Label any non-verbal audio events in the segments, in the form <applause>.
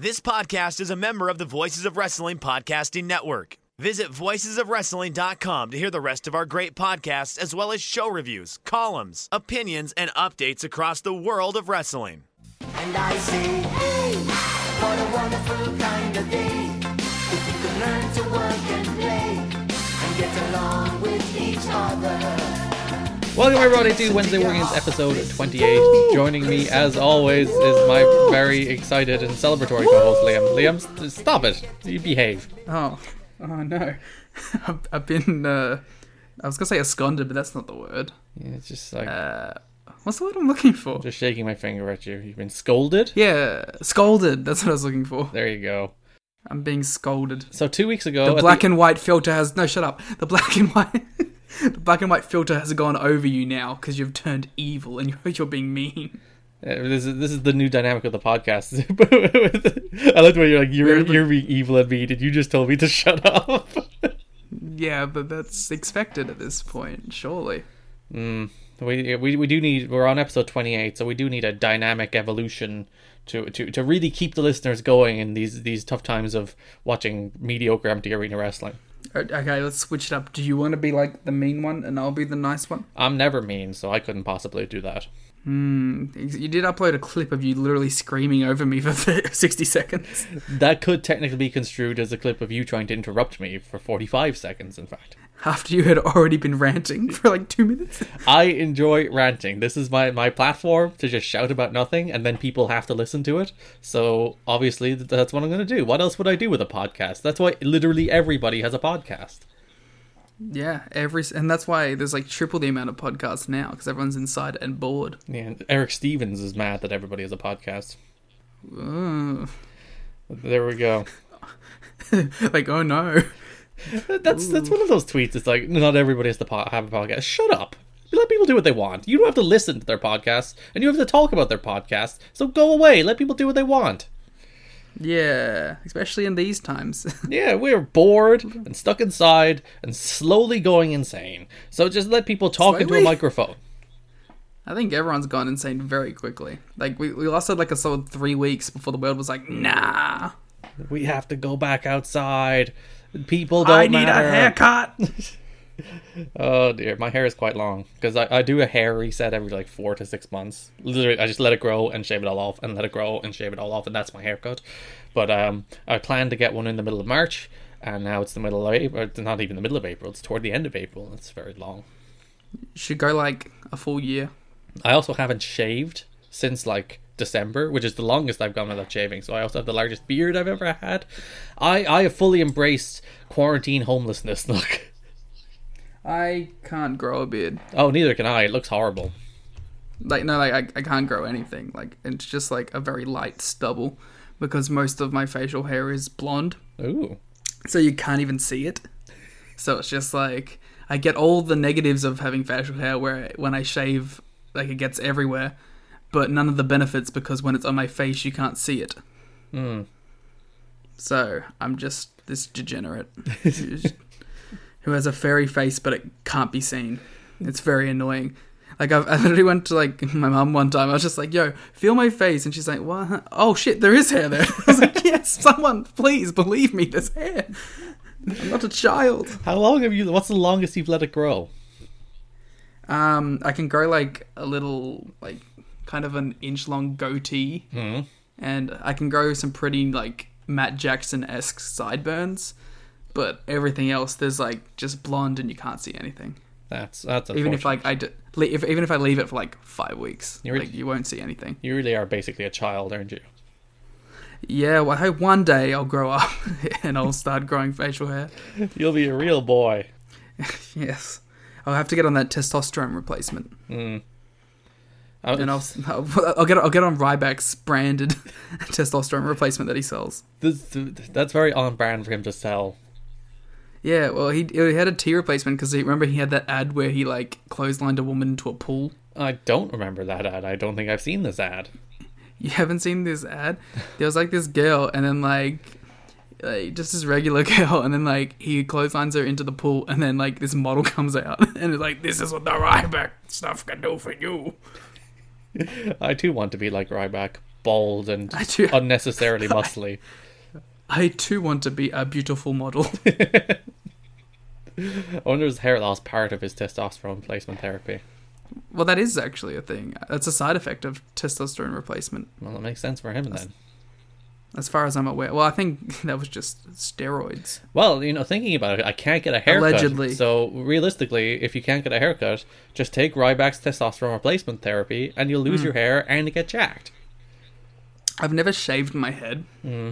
This podcast is a member of the Voices of Wrestling Podcasting Network. Visit voicesofwrestling.com to hear the rest of our great podcasts, as well as show reviews, columns, opinions, and updates across the world of wrestling. And I say, hey, what a wonderful kind of day. Welcome everybody to Wednesday Wargames episode 28. Joining me as always is my very excited and celebratory co-host Liam. Liam, s- stop it. You behave. Oh, oh no. I've, I've been, uh, I was gonna say absconded, but that's not the word. Yeah, It's just like Uh, what's the word I'm looking for? just shaking my finger at you. You've been scolded. Yeah, scolded. That's what I was looking for. There you go. I'm being scolded. So two weeks ago, The black and white filter has no. Shut up. The black and white. <laughs> The black and white filter has gone over you now because you've turned evil and you're, <laughs> you're being mean. Uh, this is this is the new dynamic of the podcast. <laughs> I like the way you're like you're you're being evil at me. Did you just tell me to shut up? Yeah, but that's expected at this point, surely. Mm, we, we we do need we're on episode 28 so we do need a dynamic evolution to to, to really keep the listeners going in these these tough times of watching mediocre empty arena wrestling Okay, let's switch it up. Do you want to be like the mean one and I'll be the nice one? i'm never mean so i couldn't possibly do that Hmm. You did upload a clip of you literally screaming over me for <laughs> 60 seconds. that could technically be construed as a clip of you trying to interrupt me for 45 seconds in fact After you had already been ranting <laughs> for like two minutes. i enjoy ranting this is my my platform to just shout about nothing and then people have to listen to it so obviously that's what i'm going to do what else would i do with a podcast that's why literally everybody has a podcast Yeah, every and that's why there's like triple the amount of podcasts now because everyone's inside and bored. Yeah, Eric Stevens is mad that everybody has a podcast. Ugh. There we go. <laughs> like, oh no. <laughs> That's that's one of those tweets. It's like not everybody has to po- have a podcast. Shut up. Let people do what they want. You don't have to listen to their podcasts, and you have to talk about their podcasts. So go away. Let people do what they want. Yeah, especially in these times. <laughs> Yeah, we're bored and stuck inside and slowly going insane. So just let people talk into a microphone. I think everyone's gone insane very quickly. Like we, we lasted like a solid three weeks before the world was like, nah. We have to go back outside. People don't I need matter. a haircut. <laughs> Oh dear, my hair is quite long because I, I do a hair reset every like four to six months. Literally, I just let it grow and shave it all off, and let it grow and shave it all off, and that's my haircut. But um, I plan to get one in the middle of March, and now it's the middle of April. It's not even the middle of April; it's toward the end of April. It's very long. Should go like a full year. I also haven't shaved since like December, which is the longest I've gone without shaving. So I also have the largest beard I've ever had. I I have fully embraced quarantine homelessness. <laughs> Look. I can't grow a beard. Oh, neither can I. It looks horrible. Like no, like I, I can't grow anything. Like it's just like a very light stubble because most of my facial hair is blonde, Ooh. so you can't even see it. So it's just like I get all the negatives of having facial hair where when I shave, like it gets everywhere, but none of the benefits because when it's on my face, you can't see it. Hmm. So I'm just this degenerate <laughs> who has a fairy face, but it can't be seen. It's very annoying. Like I've, I literally went to like <laughs> my mum one time. I was just like, "Yo, feel my face," and she's like, "What? Oh shit, there is hair there." <laughs> I was like, "Yes, someone, please believe me, there's hair. I'm not a child." How long have you? What's the longest you've let it grow? Um, I can grow like a little, like kind of an inch long goatee, Hmm. and I can grow some pretty like Matt Jackson esque sideburns. But everything else, there's like just blonde, and you can't see anything. That's that's Even if like I d- if even if I leave it for like five weeks, You're- like you won't see anything. you really are basically a child, aren't you? Yeah, well, I hope one day I'll grow up <laughs> and I'll start growing facial hair. <laughs> You'll be a real boy. <laughs> Yes, I'll have to get on that testosterone replacement, And I'll I'll, <laughs> I'll get I'll get on Ryback's branded <laughs> testosterone replacement that he sells. this, that's very on brand for him to sell. Yeah, well, he, he had a T replacement because remember he had that ad where he like clotheslined a woman into a pool. I don't remember that ad. I don't think I've seen this ad. You haven't seen this ad? There was like this girl, and then like, like just this regular <laughs> girl, and then like he clotheslines her into the pool, and then like this model comes out, and it's like, "This is what the Ryback stuff can do for you." <laughs> I too want to be like Ryback, bald and I too- <laughs> unnecessarily muscly. I too want to be a beautiful model. <laughs> I wonder if his hair loss part of his testosterone replacement therapy. well, that is actually a thing. That's a side effect of testosterone replacement, Well, that makes sense for him then. As far as I'm aware. Well, I think <laughs> that was just steroids. Well, you know, thinking about it, I can't get a haircut. Allegedly. So realistically, if you can't get a haircut, just take Ryback's testosterone replacement therapy, and you'll lose hmm. your hair and get jacked. I've never shaved my head, hmm.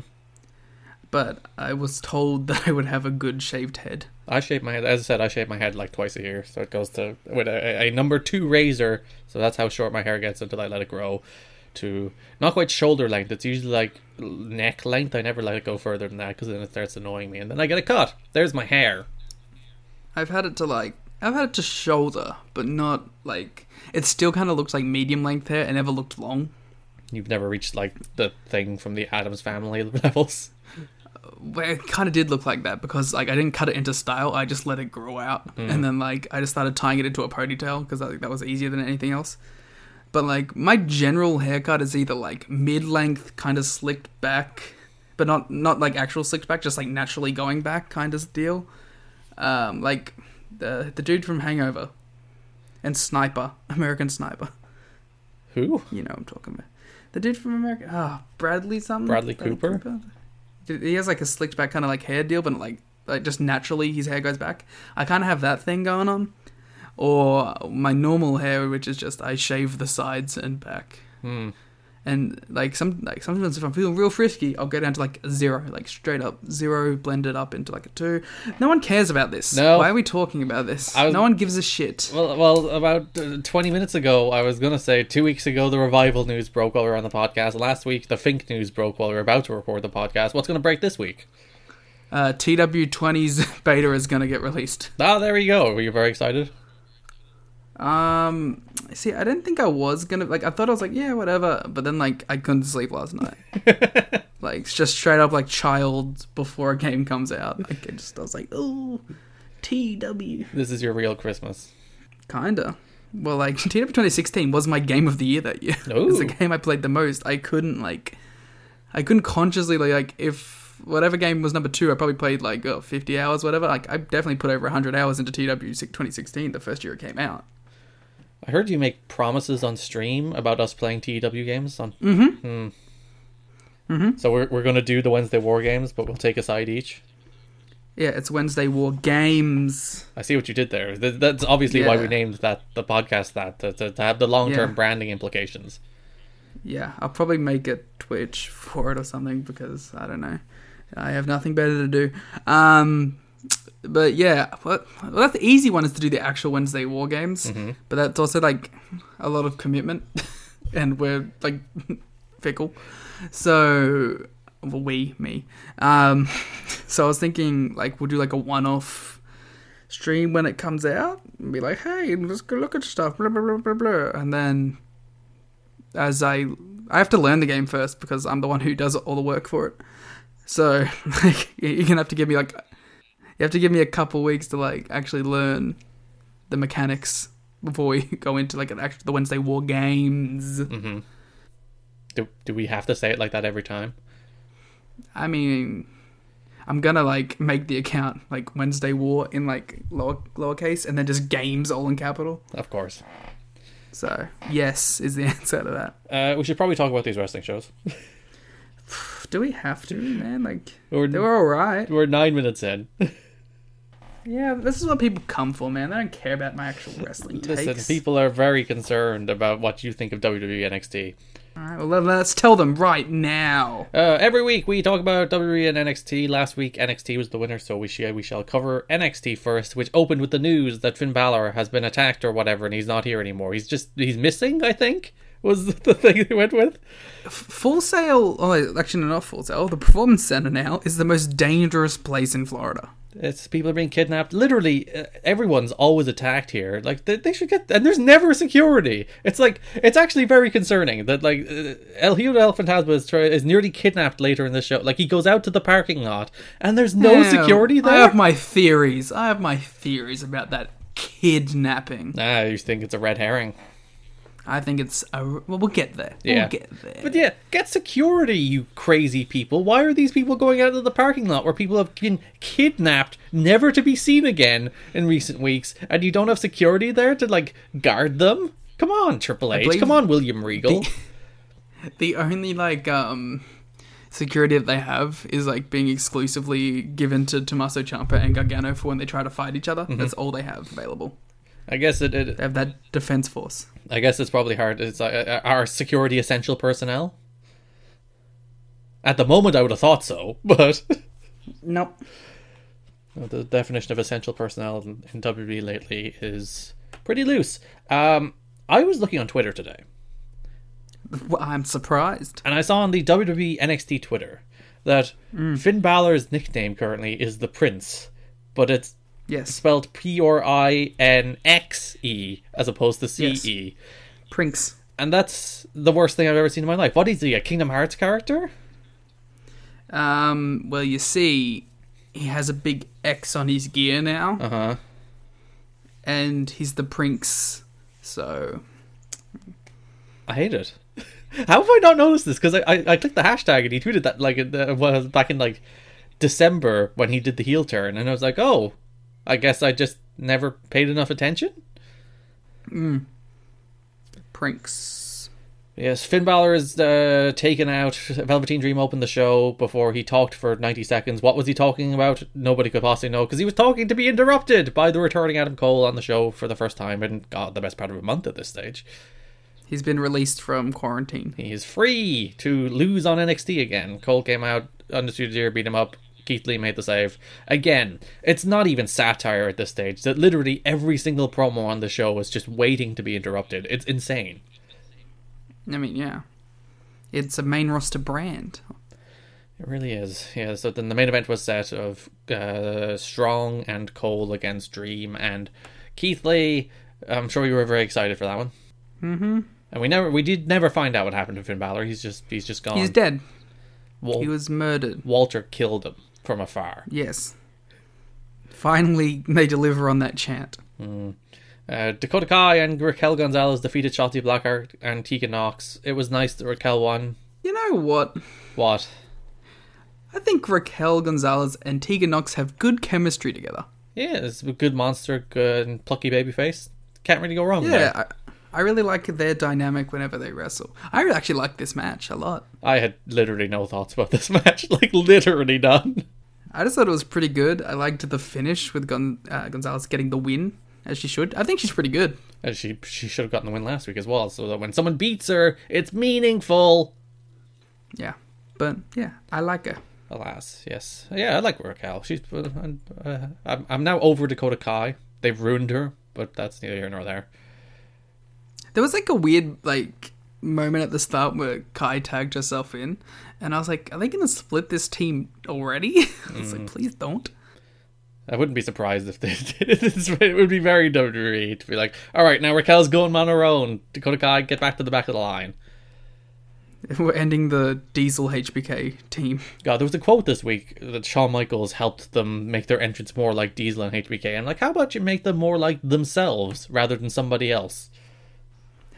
but I was told <laughs> that I would have a good shaved head. I shave my head. As I said, I shave my head like twice a year, so it goes to with a, a number two razor. So that's how short my hair gets until I let it grow to not quite shoulder length. It's usually like neck length. I never let it go further than that because then it starts annoying me, and then I get a cut. There's my hair. I've had it to like I've had it to shoulder, but not like it still kind of looks like medium length hair. It never looked long. You've never reached like the thing from the Addams family <laughs> levels. Uh, well, it kind of did look like that because like I didn't cut it into style. I just let it grow out, hmm. and then like I just started tying it into a ponytail because I think that was easier than anything else. But like my general haircut is either like mid length, kind of slicked back, but not not like actual slicked back, just like naturally going back kind of deal. Um, like the the dude from Hangover and Sniper, American Sniper. Who? You know what I'm talking about. The dude from America. Ah, Bradley something. Bradley Cooper? Dude, He has like a slicked back kind of like hair deal, but like like just naturally his hair goes back. I kind of have that thing going on, or my normal hair, which is just I shave the sides and back. Hmm. And like some like sometimes if I'm feeling real frisky, I'll go down to like zero, like straight up zero, blended up into like a two. No one cares about this. No. Why are we talking about this? Was- no one gives a shit. Well, well, about uh, twenty minutes ago, I was gonna say two weeks ago the revival news broke while we were on the podcast. Last week the Fink news broke while we were about to record the podcast. What's gonna break this week? Uh, TEW20's <laughs> beta is gonna get released. Ah, there you go. Were you very excited? Um, see, I didn't think I was gonna like. I thought I was like, yeah, whatever. But then like, I couldn't sleep last night. <laughs> like, it's just straight up like child before a game comes out. Like, I just I was like, oh, TEW, This is your real Christmas. kinda. Well, like TEW 2016 was my game of the year that year. <laughs> it was the game I played the most. I couldn't like, I couldn't consciously like, like if whatever game was number two, I probably played like oh, 50 hours, whatever. Like, I definitely put over 100 hours into TEW 2016, the first year it came out. I heard you make promises on stream about us playing TEW games on. Mm-hmm. Hmm. Mm-hmm. So we're we're gonna do the Wednesday War games, but we'll take a side each. Yeah, it's Wednesday War Games. I see what you did there. Th- That's obviously why we named that the podcast that to, to, to have the long term Yeah. branding implications. yeah, I'll probably make a Twitch <laughs> for it or something because I don't know. I have nothing better to do. Um, but yeah, well, that's the easy one is to do the actual Wednesday War games, but that's also like a lot of commitment, <laughs> and we're like <laughs> fickle. So, well, we, me. Um, <laughs> so I was thinking like we'll do like a one-off stream when it comes out and be like, hey, let's go look at stuff, blah blah blah blah blah, and then as I I have to learn the game first because I'm the one who does all the work for it. So like you're gonna have to give me like you have to give me a couple weeks to like actually learn the mechanics before we <laughs> go into like an actual the Wednesday War games. Do, do we have to say it like that every time? I mean, I'm gonna like make the account like Wednesday War in like lower lowercase and then just games all in capital. Of course. So yes is the <laughs> answer to that. Uh, we should probably talk about these wrestling shows. <laughs> Do we have to, man? Like We're, they were all right. we're nine minutes in. Yeah, this is what people come for, man. They don't care about my actual wrestling takes. Listen, people are very concerned about what you think of WWE NXT. All right, well, let- let's tell them right now. Uh, every week we talk about WWE and NXT. Last week NXT was the winner, so we shall we shall cover NXT first, which opened with the news that Finn Balor has been attacked or whatever, and he's not here anymore. He's just he's missing. I think was the thing they went with. Full Sail, oh, actually, not Full Sail. The Performance Center now is the most dangerous place in Florida. It's people are being kidnapped. Literally, uh, everyone's always attacked here. Like they, they should get, and there's never security. It's like it's actually very concerning that like uh, El Hijo del Fantasma is, try- is nearly kidnapped later in the show. Like he goes out to the parking lot, and there's no Damn, security there. I have my theories. I have my theories about that kidnapping. Ah, you think it's a red herring? I think it's a. Well, we'll get there. Yeah. We'll get there. But yeah, get security, you crazy people. Why are these people going out of the parking lot where people have been kidnapped, never to be seen again in recent weeks, and you don't have security there to like guard them? Come on, Triple H. Come on, William Regal. <laughs> the only like um security that they have is like being exclusively given to Tommaso Ciampa and Gargano for when they try to fight each other. Mm-hmm. That's all they have available. I guess it, it. They have that defense force. I guess it's probably hard. It's uh, our security essential personnel. At the moment, I would have thought so, <laughs> but Nope. the definition of essential personnel in, in WWE lately is pretty loose. Um, I was looking on Twitter today, Well, I'm surprised. and I saw on the WWE NXT Twitter that Finn Balor's nickname currently is the Prince, but it's Yes, spelled P R I N X E as opposed to C Yes. E. Prinks. And that's the worst thing I've ever seen in my life. What is he, a Kingdom Hearts character? Um. Well, you see, he has a big X on his gear now, Uh huh. and he's the Prinks. So I hate it. <laughs> How have I not noticed this? Because I, I, I clicked the hashtag and he tweeted that like well, back in like December when he did the heel turn, and I was like, oh, I guess I just never paid enough attention. Pranks. Yes, Finn Balor is uh, taken out. Velveteen Dream opened the show before he talked for 90 seconds. What was he talking about? Nobody could possibly know because he was talking to be interrupted by the returning Adam Cole on the show for the first time in, God, the best part of a month at this stage. He's been released from quarantine. He is free to lose on NXT again. Cole came out, Undisputed Era beat him up. Keith Lee made the save. Again, it's not even satire at this stage. That literally every single promo on the show was just waiting to be interrupted. It's insane. I mean, yeah, it's a main roster brand. It really is. Yeah, so then the main event was set of uh, Strong and Cole against Dream and Keith Lee. I'm sure you were very excited for that one. Mm-hmm. And we never, we did never find out what happened to Finn Balor. He's just, he's just gone. He's dead. Wal- He was murdered. Walter killed him from afar. Yes. Finally, they deliver on that chant. Uh, Dakota Kai and Raquel Gonzalez defeated Shotzi Blackheart and Tegan Nox. It was nice that Raquel won. You know what? What? I think Raquel Gonzalez and Tegan Nox have good chemistry together. Yeah, it's a good monster, good and plucky babyface. Can't really go wrong Yeah. I, I really like their dynamic whenever they wrestle. I really actually like this match a lot. I had literally no thoughts about this <laughs> match. Like, literally none. I just thought it was pretty good. I liked the finish with Gon- uh, Gonzalez getting the win as she should. I think she's pretty good. And she she should have gotten the win last week as well, so that when someone beats her, it's meaningful. Yeah, but yeah, I like her. Alas, yes, yeah, I like Raquel. She's uh, uh, I'm I'm now over Dakota Kai. They've ruined her, but that's neither here nor there. There was like a weird like moment at the start where Kai tagged herself in, and I was like, are they gonna split this team already? <laughs> I was like, mm. please don't. I wouldn't be surprised if they <laughs> did. It's- it would be very WWE to be like, all right, now Raquel's going on her own. Dakota Kai, get back to the back of the line. <laughs> We're ending the Diesel HBK team. God, there was a quote this week that Shawn Michaels helped them make their entrance more like Diesel and HBK. And like, how about you make them more like themselves rather than somebody else?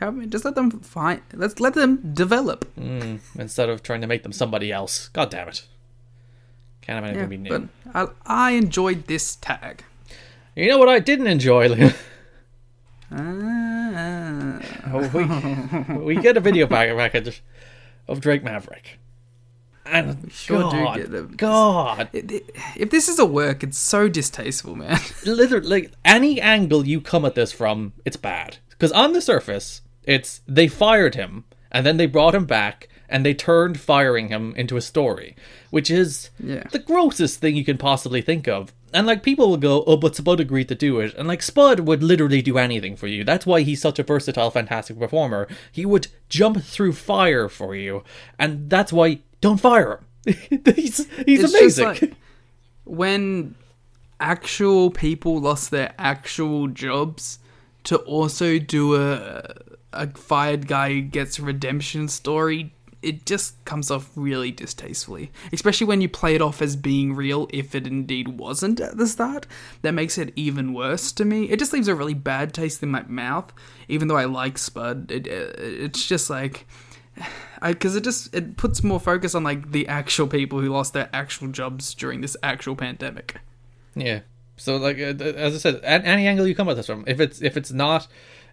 How just let them find. Let's let them develop. Instead of trying to make them somebody else. God damn it. Can't have anything Yeah, be new. but I, I enjoyed this tag. You know what I didn't enjoy, Liam? <laughs> Ah. we, we get a video package of Drake Maverick. And sure do God, get a- God, It- it- if this is a work, it's so distasteful, man. literally, like any angle you come at this from, it's bad. Because on the surface, it's they fired him and then they brought him back and they turned firing him into a story, which is Yeah. the grossest thing you can possibly think of. And like people will go, oh, but Spud agreed to do it, and like Spud would literally do anything for you. That's why he's such a versatile, fantastic performer. He would jump through fire for you, and that's why don't fire him. <laughs> he's he's It's amazing. like when actual people lost their actual jobs to also do a a fired guy gets a redemption story it just comes off really distastefully especially when you play it off as being real if it indeed wasn't at the start that makes it even worse to me it just leaves a really bad taste in my mouth even though i like spud it, it it's just like <sighs> because it just it puts more focus on like the actual people who lost their actual jobs during this actual pandemic. Yeah. So like uh, as I said, any angle you come at this from, if it's if it's not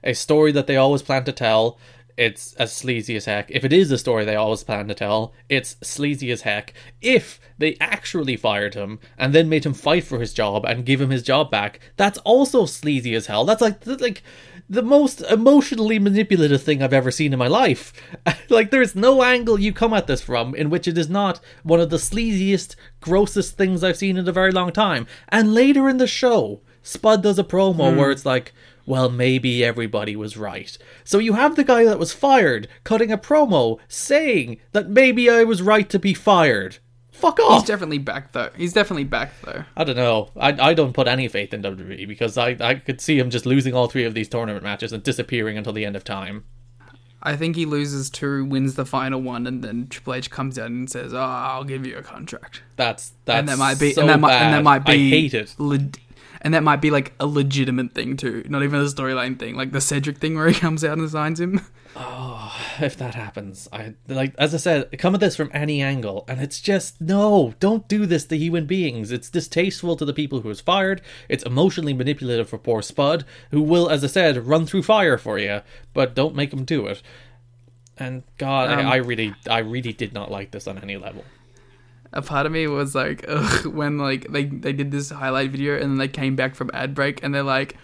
a story that they always plan to tell, it's as sleazy as heck. If it is a story they always plan to tell, it's sleazy as heck. If they actually fired him and then made him fight for his job and give him his job back, that's also sleazy as hell. That's like th- like the most emotionally manipulative thing I've ever seen in my life. <laughs> like there's no angle you come at this from in which it is not one of the sleaziest, grossest things I've seen in a very long time. And later in the show, Spud does a promo hmm. where it's like, well, maybe everybody was right. So you have the guy that was fired cutting a promo saying that maybe I was right to be fired. Fuck off. He's definitely back though. He's definitely back though. I don't know. I, I don't put any faith in WWE because I, I could see him just losing all three of these tournament matches and disappearing until the end of time. I think he loses two, wins the final one, and then Triple H comes out and says, "Oh, I'll give you a contract." That's that's and that might be, so and that might, and that might be, I hate it. le- and that might be like a legitimate thing too, not even a storyline thing, like the Cedric thing where he <laughs> comes out and signs him. <laughs> Oh, if that happens. I like as I said, come at this from any angle, and it's just no, don't do this to human beings. It's distasteful to the people who was fired. It's emotionally manipulative for poor Spud, who will, as I said, run through fire for you, but don't make him do it. And God, Um, I, I really, I really did not like this on any level. A part of me was like, ugh, when like they they did this highlight video and then they came back from ad break and they're like.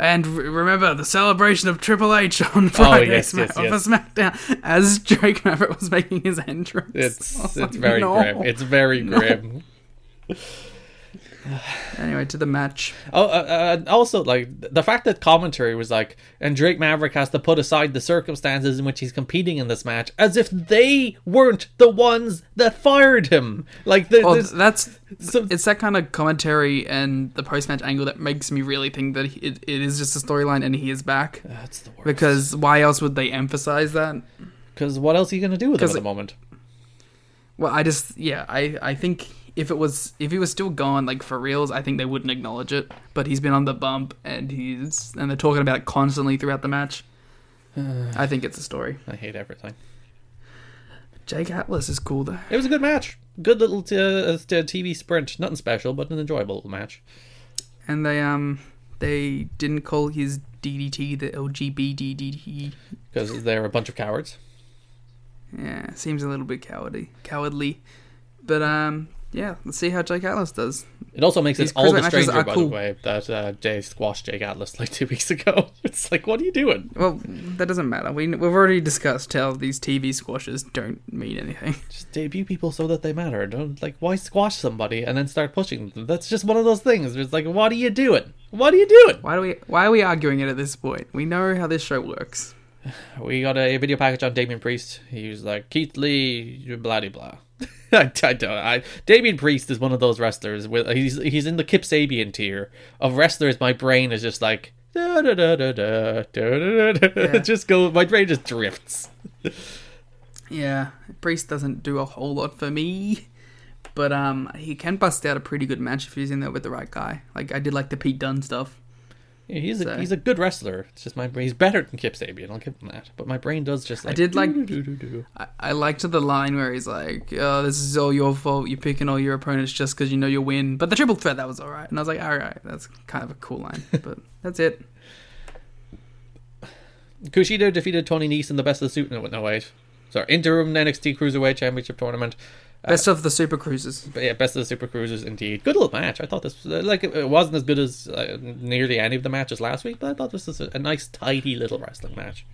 And re- remember the celebration of Triple H <laughs> on oh, Friday Oh, yes, Smack- yes, yes. SmackDown as Drake Maverick was making his entrance. It's <laughs> it's like, very <laughs> no. grim. It's very grim. <sighs> Anyway, to the match. Oh, uh, uh, also, like the fact that commentary was like, and Drake Maverick has to put aside the circumstances in which he's competing in this match, as if they weren't the ones that fired him. Like, the, Well, that's so- it's that kind of commentary and the post match angle that makes me really think that he- it, it is just a storyline and he is back. that's the worst. Because why else would they emphasize that? Because what else are you gonna do with him at the moment? Well, I just yeah, I I think if it was if he was still gone like for reals, I think they wouldn't acknowledge it. But he's been on the bump and he's and they're talking about it constantly throughout the match. <sighs> I think it's a story. I hate everything. Jake Atlas is cool though. It was a good match. Good little t- uh, t- TV sprint. Nothing special, but an enjoyable little match. And they um they didn't call his DDT the LGBT Because they're a bunch of cowards. Yeah, seems a little bit cowardly. Cowardly. But um yeah, let's see how Jake Atlas does. It also makes These it all the stranger, by cool. the way, that uh, Jay squashed Jake Atlas like two weeks ago. <laughs> It's like, what are you doing? Well, that doesn't matter. We we've already discussed how these TV squashes don't mean anything. <laughs> Just debut people so that they matter. Don't like why squash somebody and then start pushing them. That's just one of those things. It's like, what are you doing? What are you doing? Why do we? Why are we arguing it at this point? We know how this show works. <sighs> We got a video package on Damien Priest. He was like Keith Lee, blah de blah. <laughs> I, I, don't. I Damien Priest is one of those wrestlers. With he's he's in the Kip Sabian tier of wrestlers. My brain is just like da da da da da da da. <laughs> Yeah. just go. My brain just drifts. yeah, Priest doesn't do a whole lot for me, but um, he can bust out a pretty good match if he's in there with the right guy. Like I did like the Pete Dunne stuff. Yeah, he's a, he's a good wrestler. It's just my brain. He's better than Kip Sabian. I'll give him that. But my brain does just like did like- I, I liked the line where he's like, "Oh, this is all your fault. You're picking all your opponents just because you know you'll win." But the triple threat that was all right, and I was like, "All right, that's kind of a cool line." <laughs> But that's it. Kushida defeated Tony Nese in the best of the suit. No, no wait. Sorry, interim NXT Cruiserweight Championship tournament. Best of the Super Cruises. But yeah, best of the Super Cruisers indeed. Good little match. I thought this uh, like it, it wasn't as good as uh, nearly any of the matches last week, but I thought this was a, a nice, tidy little wrestling match.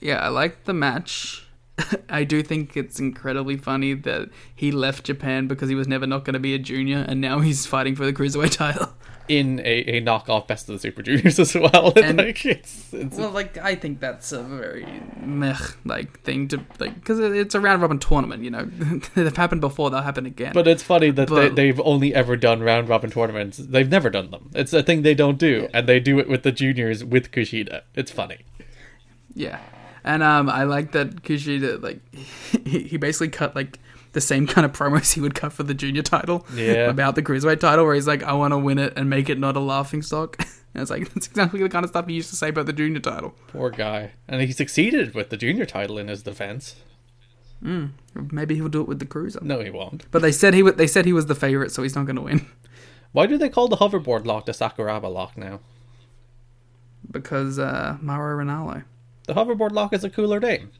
Yeah, I liked the match. <laughs> I do think it's incredibly funny that he left Japan because he was never not going to be a junior, and now he's fighting for the cruiserweight title. <laughs> In a, a knockoff best of the Super Juniors <laughs> as well. <laughs> And- like it's, it's Well, like I think that's a very meh like thing to like because it's a round robin tournament. You know, <laughs> they've happened before; they'll happen again. But it's funny that they, But- they've only ever done round robin tournaments. They've never done them. It's a thing they don't do, and they do it with the juniors with Kushida. It's funny. Yeah, and um, I like that Kushida like he, he basically cut like the same kind of promos he would cut for the junior title. Yeah. About the cruiserweight title, where he's like, "I want to win it and make it not a laughing stock." <laughs> and it's like that's exactly the kind of stuff he used to say about the junior title. Poor guy, and he succeeded with the junior title in his defense. Maybe he'll do it with the cruiser. No, he won't. But they said he wa- they said he was the favorite, so he's not going to win Why do they call the hoverboard lock the Sakuraba lock now? because uh, Mauro Ranallo. The hoverboard lock is a cooler name.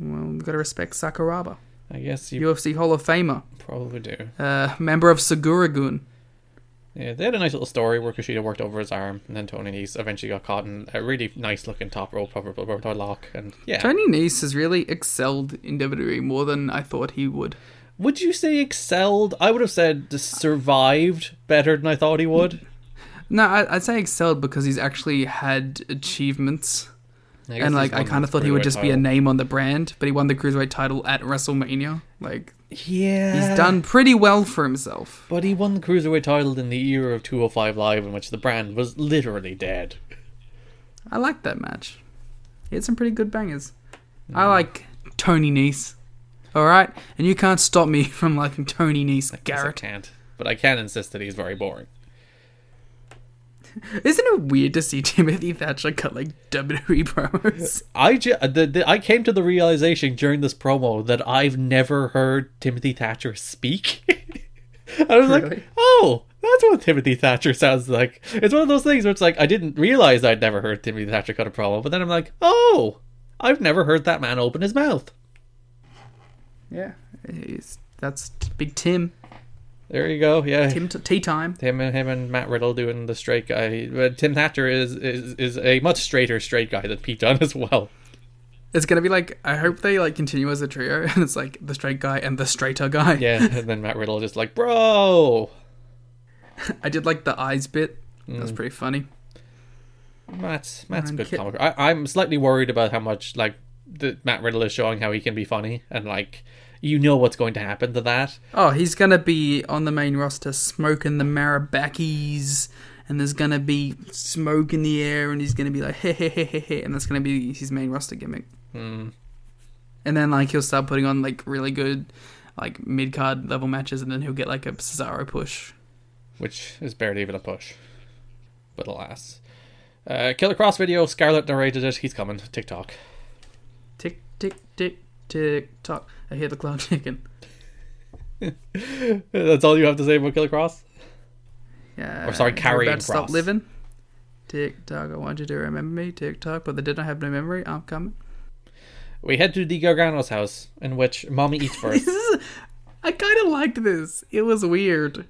Well, we've got to respect Sakuraba, I guess you UFC Hall of Famer, probably do. uh, member of Seguragun. Yeah, they had a nice little story where Kushida worked over his arm, and then Tony Nese eventually got caught in a really nice looking top rope hoverboard lock. And yeah, Tony Nese has really excelled in WWE more than I thought he would. would you say excelled? I would have said survived better than I thought he would. No, I, I'd say excelled because he's actually had achievements. I guess And like I kind of thought he would Cruiserweight just be a name on the brand, but he won the cruiserweight title at WrestleMania. Like Yeah, he's done pretty well for himself. But he won the cruiserweight title in the year of 205 Live, in which the brand was literally dead. I like that match. He had some pretty good bangers. Mm. I like Tony Nese. All right, and you can't stop me <laughs> from liking Tony Nese, Guess I Garrett. can't, but I can insist that he's very boring. <laughs> Isn't it weird to see Timothy Thatcher cut like WWE promos? I ju- uh, the, the, I came to the realization during this promo that I've never heard Timothy Thatcher speak. <laughs> I was like, oh, that's what Timothy Thatcher sounds like. It's one of those things where it's like I didn't realize I'd never heard Timothy Thatcher cut a promo, but then I'm like, oh, I've never heard that man open his mouth. yeah, he's, that's Big Tim. There you go. Yeah, Tim t- tea time. him and him and Matt Riddle doing the straight guy. But Tim Thatcher is, is is a much straighter straight guy than Pete Dunne as well. It's gonna be like I hope they like continue as a trio, <laughs> and it's like the straight guy and the straighter guy. Yeah, and then Matt Riddle just like, bro, I did like the eyes bit. That Mm. was pretty funny. Matt's Matt's good comic. I, I'm slightly worried about how much like the Matt Riddle is showing how he can be funny and like you know what's going to happen to that. Oh, he's gonna be on the main roster smoking the Marabakis, and there's gonna be smoke in the air, and he's gonna be like, hey, hey, hey, hey, hey, and that's gonna be his main roster gimmick. Hmm. And then like he'll start putting on like really good, like mid card level matches, and then he'll get like a Cesaro push. which is barely even a push. But alas. Uh, Killer Kross video, Scarlett narrated it. He's coming. TikTok. Tick tick tick tick tock. I hear the clock <laughs> ticking. <laughs> That's all you have to say about Killer Kross? Yeah. Or sorry, carrying about to stop living. Tick tock. I want you to remember me. Tick tock. But they did not have no memory. I'm coming. We head to the Gargano's house, in which Mommy eats <laughs> first. Is, I kind of liked this. It was weird.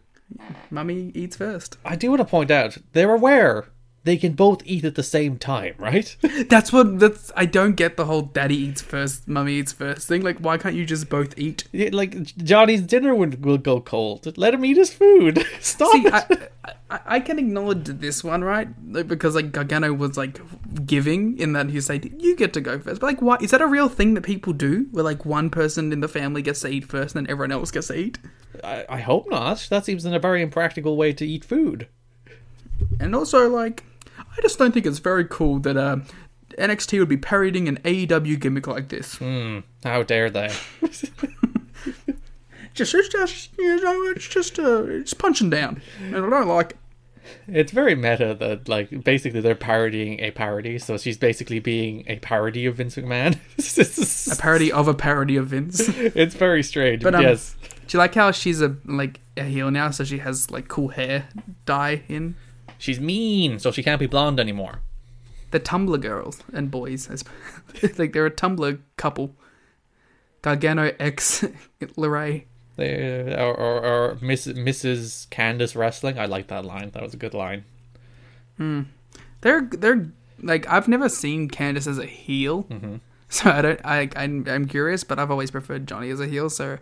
Mummy eats first. I do want to point out they're aware they can both eat at the same time, right? <laughs> That's what. That's. I don't get the whole daddy eats first, mummy eats first thing. Like, why can't you just both eat? Yeah, like Johnny's dinner would will go cold. Let him eat his food. <laughs> Stop See, it. I, I, I can acknowledge this one, right? Like, because like Gargano was like giving in that he said you get to go first. But like, why is that a real thing that people do? Where like one person in the family gets to eat first, and then everyone else gets to eat. I, I hope not. That seems in a very impractical way to eat food. And also, like, I just don't think it's very cool that uh, NXT would be parodying an AEW gimmick like this. How dare they? <laughs> Just, it's just, you know, it's just, uh, it's punching down, and I don't like it. It's very meta that like basically they're parodying a parody, so she's basically being a parody of Vince McMahon. <laughs> A parody of a parody of Vince. <laughs> It's very strange. But, um, yes. you like how she's a like a heel now, so she has like cool hair dye in? She's mean, so she can't be blonde anymore. The Tumblr girls and boys, <laughs> like they're a Tumblr couple. Gargano X <laughs> LeRae. They, or, or, or Miss, Mrs. Candice Wrestling. I like that line. That was a good line. Hmm. They're they're like I've never seen Candice as a heel, mm-hmm. <laughs> so I don't. I I'm, I'm curious, but I've always preferred Johnny as a heel. So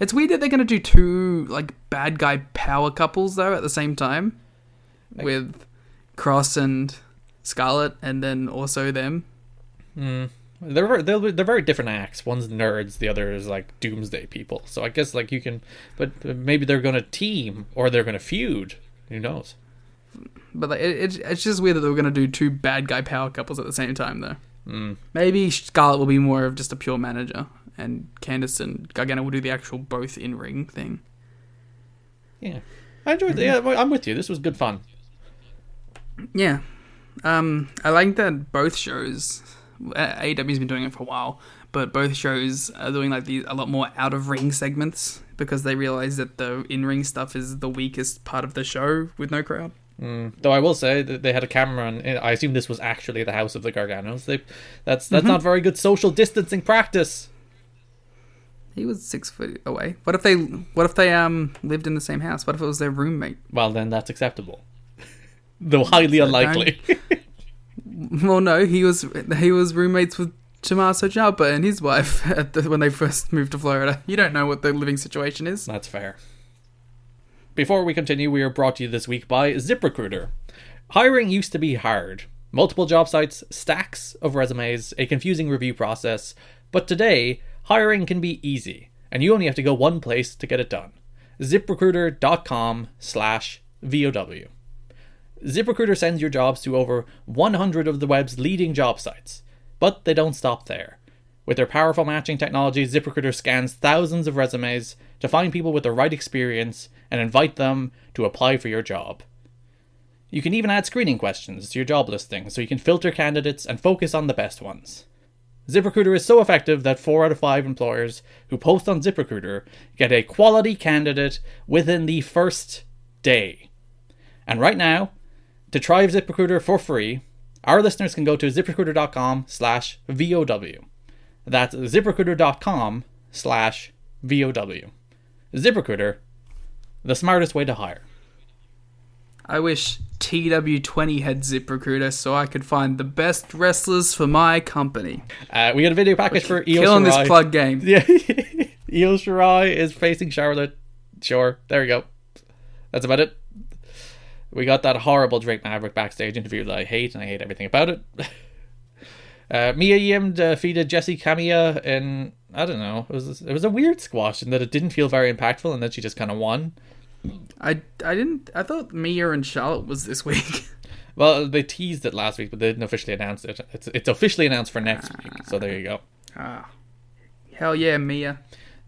it's weird that they're gonna do two like bad guy power couples though at the same time, with Kross and Scarlett, and then also them. Hmm. They're ver- they're they're very different acts. One's nerds, the other is like doomsday people. So I guess like you can, but maybe they're gonna team or they're gonna feud. Who knows? But like, it, it's it's just weird that they were gonna do two bad guy power couples at the same time though. Hmm. Maybe Scarlett will be more of just a pure manager, and Candice and Gargano will do the actual both in ring thing. Yeah, I enjoyed. The, yeah, I'm with you. This was good fun. Yeah. Um, I like that both shows, uh, AEW's been doing it for a while, but both shows are doing like these a lot more out of ring segments because they realize that the in ring stuff is the weakest part of the show with no crowd. Though I will say that they had a camera, and I assume this was actually the house of the Garganos. They, that's that's not very good social distancing practice. He was six foot away. What if they? What if they um lived in the same house? What if it was their roommate? Well, then that's acceptable. Though highly unlikely. <laughs> Well, no, he was he was roommates with Tommaso Ciampa and his wife at the, when they first moved to Florida. You don't know what the living situation is. That's fair. Before we continue, we are brought to you this week by ZipRecruiter. Hiring used to be hard. Multiple job sites, stacks of resumes, a confusing review process. But today, hiring can be easy, and you only have to go one place to get it done. ZipRecruiter.com slash VOW. ZipRecruiter sends your jobs to over 100 of the web's leading job sites. But they don't stop there. With their powerful matching technology, ZipRecruiter scans thousands of resumes to find people with the right experience and invite them to apply for your job. You can even add screening questions to your job listing so you can filter candidates and focus on the best ones. ZipRecruiter is so effective that 4 out of 5 employers who post on ZipRecruiter get a quality candidate within the first day. And right now, to try ZipRecruiter for free, our listeners can go to ziprecruiter.com slash VOW. That's ziprecruiter.com slash VOW. ZipRecruiter, the smartest way to hire. I wish TEW20 had ZipRecruiter so I could find the best wrestlers for my company. Uh, we got a video package for Io Killing this plug game. <laughs> Yeah, Io Shirai is facing Charlotte. Sure, there we go. That's about it. We got that horrible Drake Maverick backstage interview that I hate, and I hate everything about it. <laughs> Uh, Mia Yim defeated Jessi Kamea, and I don't know. It was it was a weird squash in that it didn't feel very impactful, and then she just kind of won. I, I didn't. I thought Mia and Charlotte was this week. <laughs> Well, they teased it last week, but they didn't officially announce it. It's it's officially announced for next week. So there you go. Ah, hell yeah, Mia.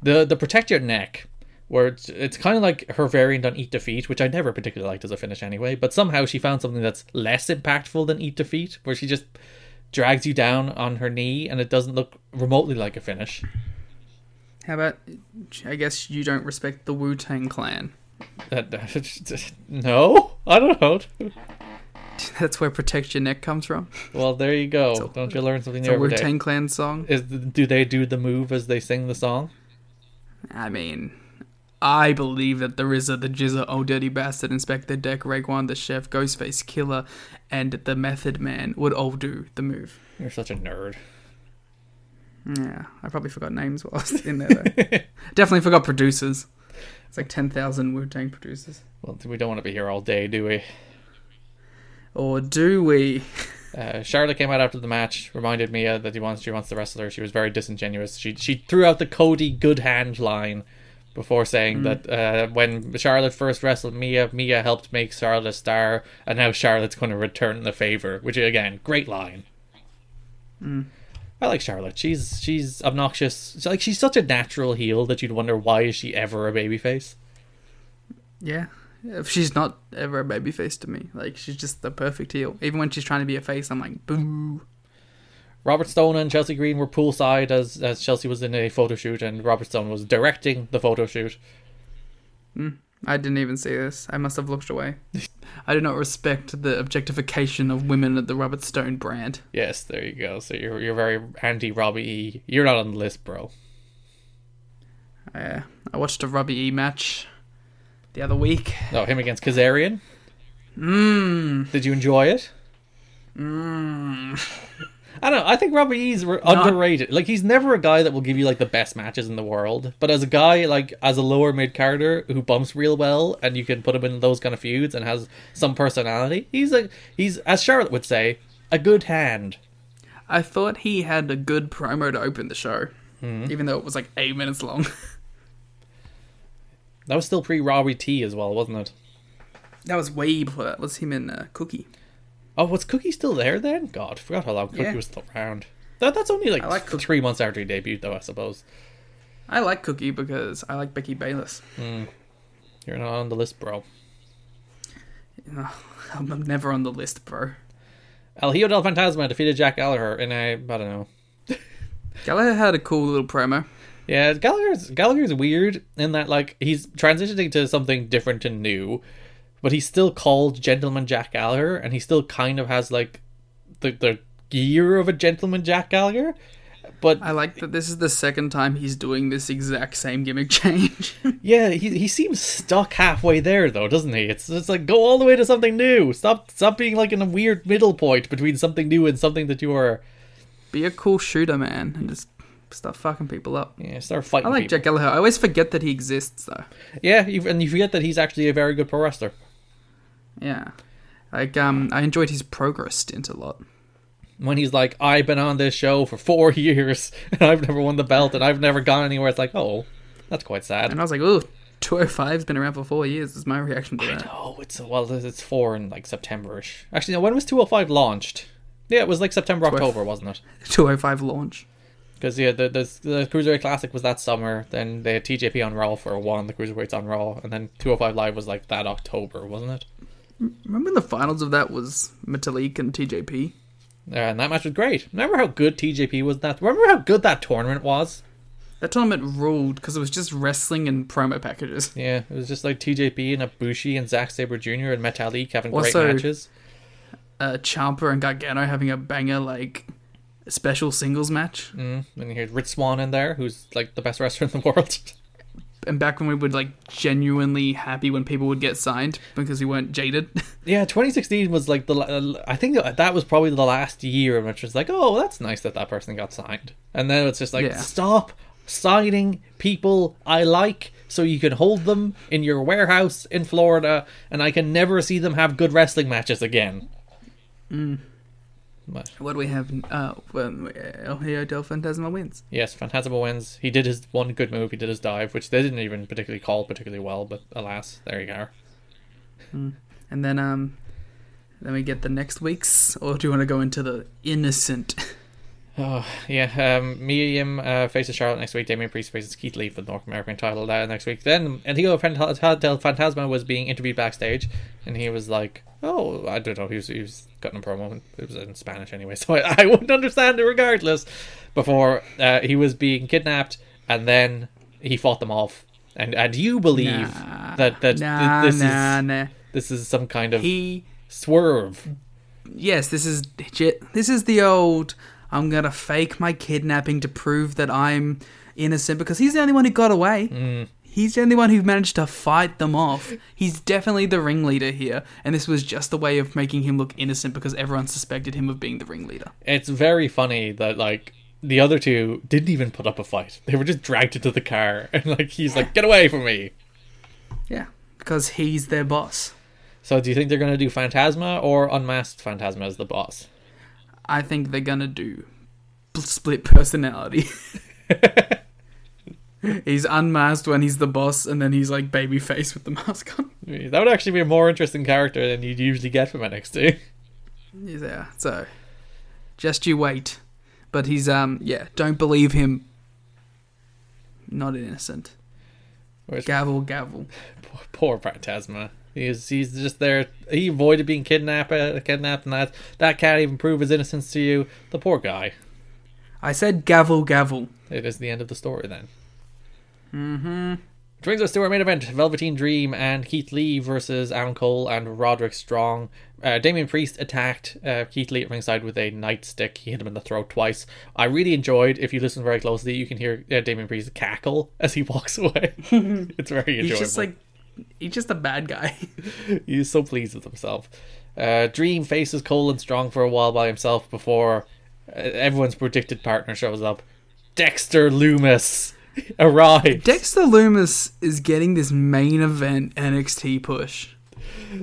The the protect your neck, where it's, it's kind of like her variant on eat defeat, which I never particularly liked as a finish anyway. But somehow she found something that's less impactful than eat defeat, where she just drags you down on her knee, and it doesn't look remotely like a finish. How about? I guess you don't respect the Wu Tang Clan. That, <laughs> no, I don't know. <laughs> That's where protect your neck comes from. Well, there you go. Don't you learn something new a Wu Tang Clan song. Is do they do the move as they sing the song? I mean, I believe that the RZA, the GZA, Old Dirty Bastard, Inspectah Deck, Raekwon, the Chef, Ghostface Killah, and the Method Man would all do the move. You're such a nerd. Yeah, I probably forgot names while I was in there. Though. <laughs> Definitely forgot producers. It's like ten thousand Wu Tang producers. Well, we don't want to be here all day, do we? Or do we? <laughs> Uh, Charlotte came out after the match, reminded Mia that he wants she wants to wrestle her. She was very disingenuous. She she threw out the Cody good hand line before saying that uh, when Charlotte first wrestled Mia, Mia helped make Charlotte a star, and now Charlotte's going to return the favor. Which again, great line. I like Charlotte. She's she's obnoxious. She's like she's such a natural heel that you'd wonder why is she ever a babyface. Yeah. If she's not ever a babyface to me, like she's just the perfect heel. Even when she's trying to be a face, I'm like, boo. Robert Stone and Chelsea Green were poolside as as Chelsea was in a photo shoot and Robert Stone was directing the photo shoot. I didn't even see this. I must have looked away. <laughs> I do not respect the objectification of women at the Robert Stone brand. Yes, there you go. So you're you're very anti Robbie E. You're not on the list, bro. Uh, I watched a Robbie E match the other week. No, him against Kazarian. Mmm. Did you enjoy it? Mmm. <laughs> I don't know. I think Robbie E's were underrated. Like he's never a guy that will give you like the best matches in the world. But as a guy like as a lower mid carder who bumps real well and you can put him in those kind of feuds and has some personality, he's a he's as Charlotte would say, a good hand. I thought he had a good promo to open the show, even though it was like eight minutes long. <laughs> That was still pre Robbie T as well, wasn't it? that was way before that. Was him and uh, Cookie? Oh, was Cookie still there then? God, I forgot how long Cookie Yeah. was still around. That, that's only like, I like three months after he debuted, though, I suppose. I like Cookie because I like Becky Bayless. Hmm. You're not on the list, bro. I'm never on the list, bro. El Hijo del Fantasma defeated Jack Gallagher in a, I don't know. <laughs> Gallagher had a cool little promo. Yeah, Gallagher's Gallagher's weird in that like he's transitioning to something different and new, but he's still called Gentleman Jack Gallagher, and he still kind of has like the the gear of a gentleman Jack Gallagher. But I like that this is the second time he's doing this exact same gimmick <laughs> change. yeah, he he seems stuck halfway there though, doesn't he? It's it's like go all the way to something new. Stop stop being like in a weird middle point between something new and something that you are. Be a cool shooter, man, and just start fucking people up. Yeah, start fighting. I like people. Jack Gallagher. I always forget that he exists, though. Yeah, and you forget that he's actually a very good pro wrestler. Yeah, like um, I enjoyed his progress stint a lot. when he's like, I've been on this show for four <laughs> years and I've never won the belt and I've never gone anywhere. It's like, oh, that's quite sad. And I was like, "Ooh, 205's been around for four years." Is my reaction to that. Oh, it's well, it's four in like September-ish. Actually, no, when was 205 launched? Yeah, it was like September, October, wasn't it? 205 launch. Because yeah, the, the the Cruiserweight Classic was that summer. Then they had TJP on Raw for one, the Cruiserweights on Raw, and then 205 Live was like that October, wasn't it? Remember the finals of that was Metalik and TJP. Yeah, and that match was great. Remember how good TJP was? That remember how good that tournament was? That tournament ruled because it was just wrestling and promo packages. <laughs> Yeah, it was just like TJP and Ibushi and Zack Sabre Jr. and Metalik having Also- great matches. Uh, Ciampa and Gargano having a banger like special singles match. Mm, and you hear Rich Swann in there, who's like the best wrestler in the <laughs> world. And back when we would like genuinely happy when people would get signed because we weren't jaded. <laughs> yeah, 2016 was like the. uh, I think that was probably the last year in which it's like, oh, that's nice that that person got signed. And then it's just like, Yeah. stop signing people I like so you can hold them in your warehouse in Florida and I can never see them have good wrestling matches again. But what do we have? Uh, well, El Hijo del Fantasma wins. yes, Fantasma wins. He did his one good move. He did his dive, which they didn't even particularly call particularly well, but alas, there you go. And then um, then we get the next week's. Or do you want to go into the innocent? <laughs> Oh, yeah. Um, Mia Yim uh, faces Charlotte next week. Damian Priest faces Keith Lee for the North American title uh, next week. Then Antigo Fant- del Fantasma was being interviewed backstage, and he was like, "Oh, I don't know." He was he was cutting a promo. It was in Spanish anyway, <laughs> so I, I wouldn't understand it regardless. Before uh, he was being kidnapped, and then he fought them off. And and you believe Nah. that that nah, this nah, is nah. this is some kind of He swerve. yes, this is. This is the old. I'm gonna fake my kidnapping to prove that I'm innocent because he's the only one who got away. Mm. He's the only one who managed to fight them off. He's definitely the ringleader here, and this was just a way of making him look innocent because everyone suspected him of being the ringleader. It's very funny that like the other two didn't even put up a fight. They were just dragged into the car, <laughs> and like he's like, "Get away from me!" Yeah, because he's their boss. So, do you think they're gonna do Fantasma or unmasked Fantasma as the boss? I think they're gonna do split personality. <laughs> he's unmasked when he's the boss, and then he's like baby face with the <laughs> mask on. That would actually be a more interesting character than you'd usually get from NXT. There, so just you wait. But he's um yeah, don't believe him. Not innocent. Whereas Gavel, gavel. poor, poor Fantasma. He's he's just there. He avoided being kidnapped, uh, kidnapped, and that that can't even prove his innocence to you. The poor guy. I said gavel, gavel. It is the end of the story then. Mm-hmm. Which brings us to our main event: Velveteen Dream and Keith Lee versus Adam Cole and Roderick Strong. Uh, Damian Priest attacked uh, Keith Lee at ringside with a nightstick. He hit him in the throat twice. I really enjoyed. If you listen very closely, you can hear uh, Damian Priest cackle as he <laughs> walks away. <laughs> it's very enjoyable. He's just like he's just a bad guy. <laughs> He's so pleased with himself. Uh, Dream faces Cole and Strong for a while by himself before uh, everyone's predicted partner shows up. Dexter Lumis <laughs> arrives. Dexter Lumis is getting this main event NXT push.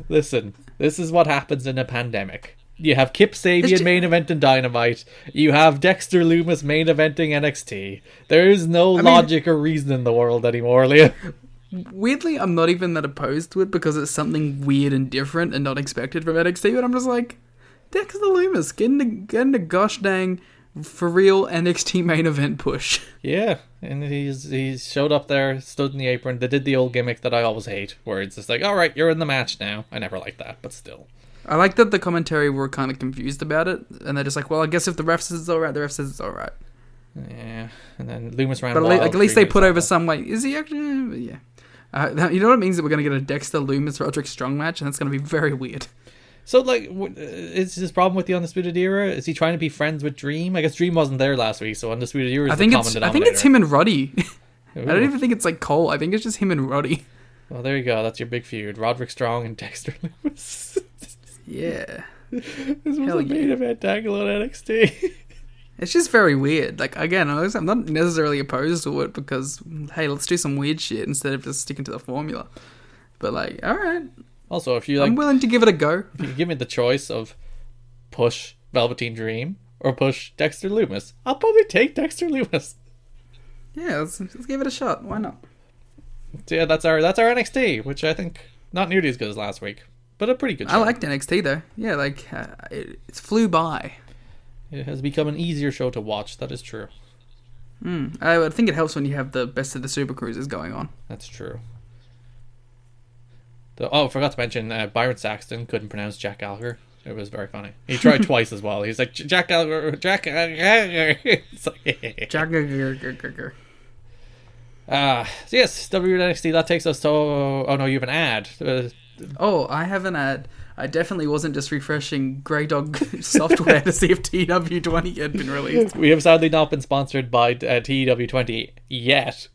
Listen, this is what happens in a pandemic. You have Kip Sabian ju- main event in Dynamite. You have Dexter Lumis main eventing NXT. There is no mean- logic or reason in the world anymore, Liam. Weirdly, I'm not even that opposed to it because it's something weird and different and not expected from NXT. But I'm just like, Dexter Lumis getting getting a gosh dang for real NXT main event push. <laughs> Yeah, and he's he's showed up there, stood in the apron. They did the old gimmick that I always hate, where it's just like, all right, you're in the match now. I never liked that, but still. I like that the commentary were kind of confused about it, and they're just like, "Well, I guess if the ref says it's all right, the ref says it's all right." Yeah, and then Lumis ran. But at, wild like, at least they put over after. some like, is he actually? Yeah. Uh, that- you know what it means that we're gonna get a Dexter Lumis Roderick Strong match, and that's gonna be very weird. So, like, uh, is his problem with the Undisputed Era? Is he trying to be friends with Dream? I guess Dream wasn't there last week, so Undisputed Era is I think the it's I think it's him and Roddy. <laughs> I don't even think it's like Cole. I think it's just him and Roddy. Well, there you go. That's your big feud: Roderick Strong and <laughs> Dexter Lumis. Yeah. <laughs> this was Hell a main yeah. event angle on NXT. It's just very weird. Like again, I was- I'm not necessarily opposed to it because hey, let's do some weird shit instead of just sticking to the formula. But like, all right, also, if you like, I'm willing to give it a go. if you give me the choice of push Velveteen Dream or push Dexter Lumis, I'll probably take Dexter Lumis. Yeah, let's, let's give it a shot. Why not? So yeah, that's our that's our NXT, which I think not nearly as good as last week, but a pretty good. I liked NXT though. Yeah, like uh, it, it flew by. It has become an easier show to watch. That is true. I would think it helps when you have the best of the Super Cruises going on. That's true. The, oh, I forgot to mention uh, Byron Saxton couldn't pronounce Jack Gallagher. It was very funny. He tried <laughs> twice as well. He's like Jack Gallagher, Jack Gallagher. <laughs> It's like, <laughs> Jack. Ah, so yes, WNXT. That takes us to. Oh no, you have an ad. Uh, Oh, I have an ad. I definitely wasn't just refreshing Grey Dog <laughs> software to see if TEW20 had been released. we have sadly not been sponsored by uh, TEW20 yet.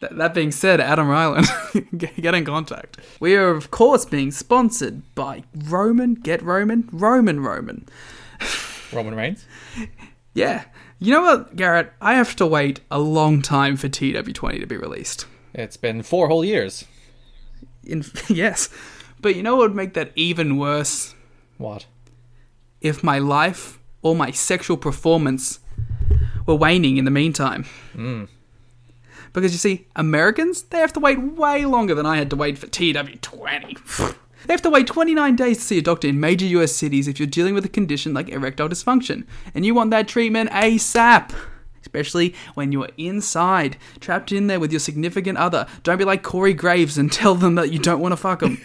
Th- that being said, Adam Ryland, <laughs> get get in contact. We are, of course, being sponsored by Roman. Get Roman. Roman Roman. Roman Reigns. <laughs> Yeah. You know what, Garrett? I have to wait a long time for TEW20 to be released. It's been four whole years. In yes, but you know what would make that even worse? What? If my life or my sexual performance were waning in the meantime. Hmm. Because you see, Americans they have to wait way longer than I had to wait for TEW20. They have to wait 29 days to see a doctor in major US cities if you're dealing with a condition like erectile dysfunction, and you want that treatment ASAP. Especially when you're inside, trapped in there with your significant other. Don't be like Corey Graves and <laughs> tell them that you don't want to fuck them.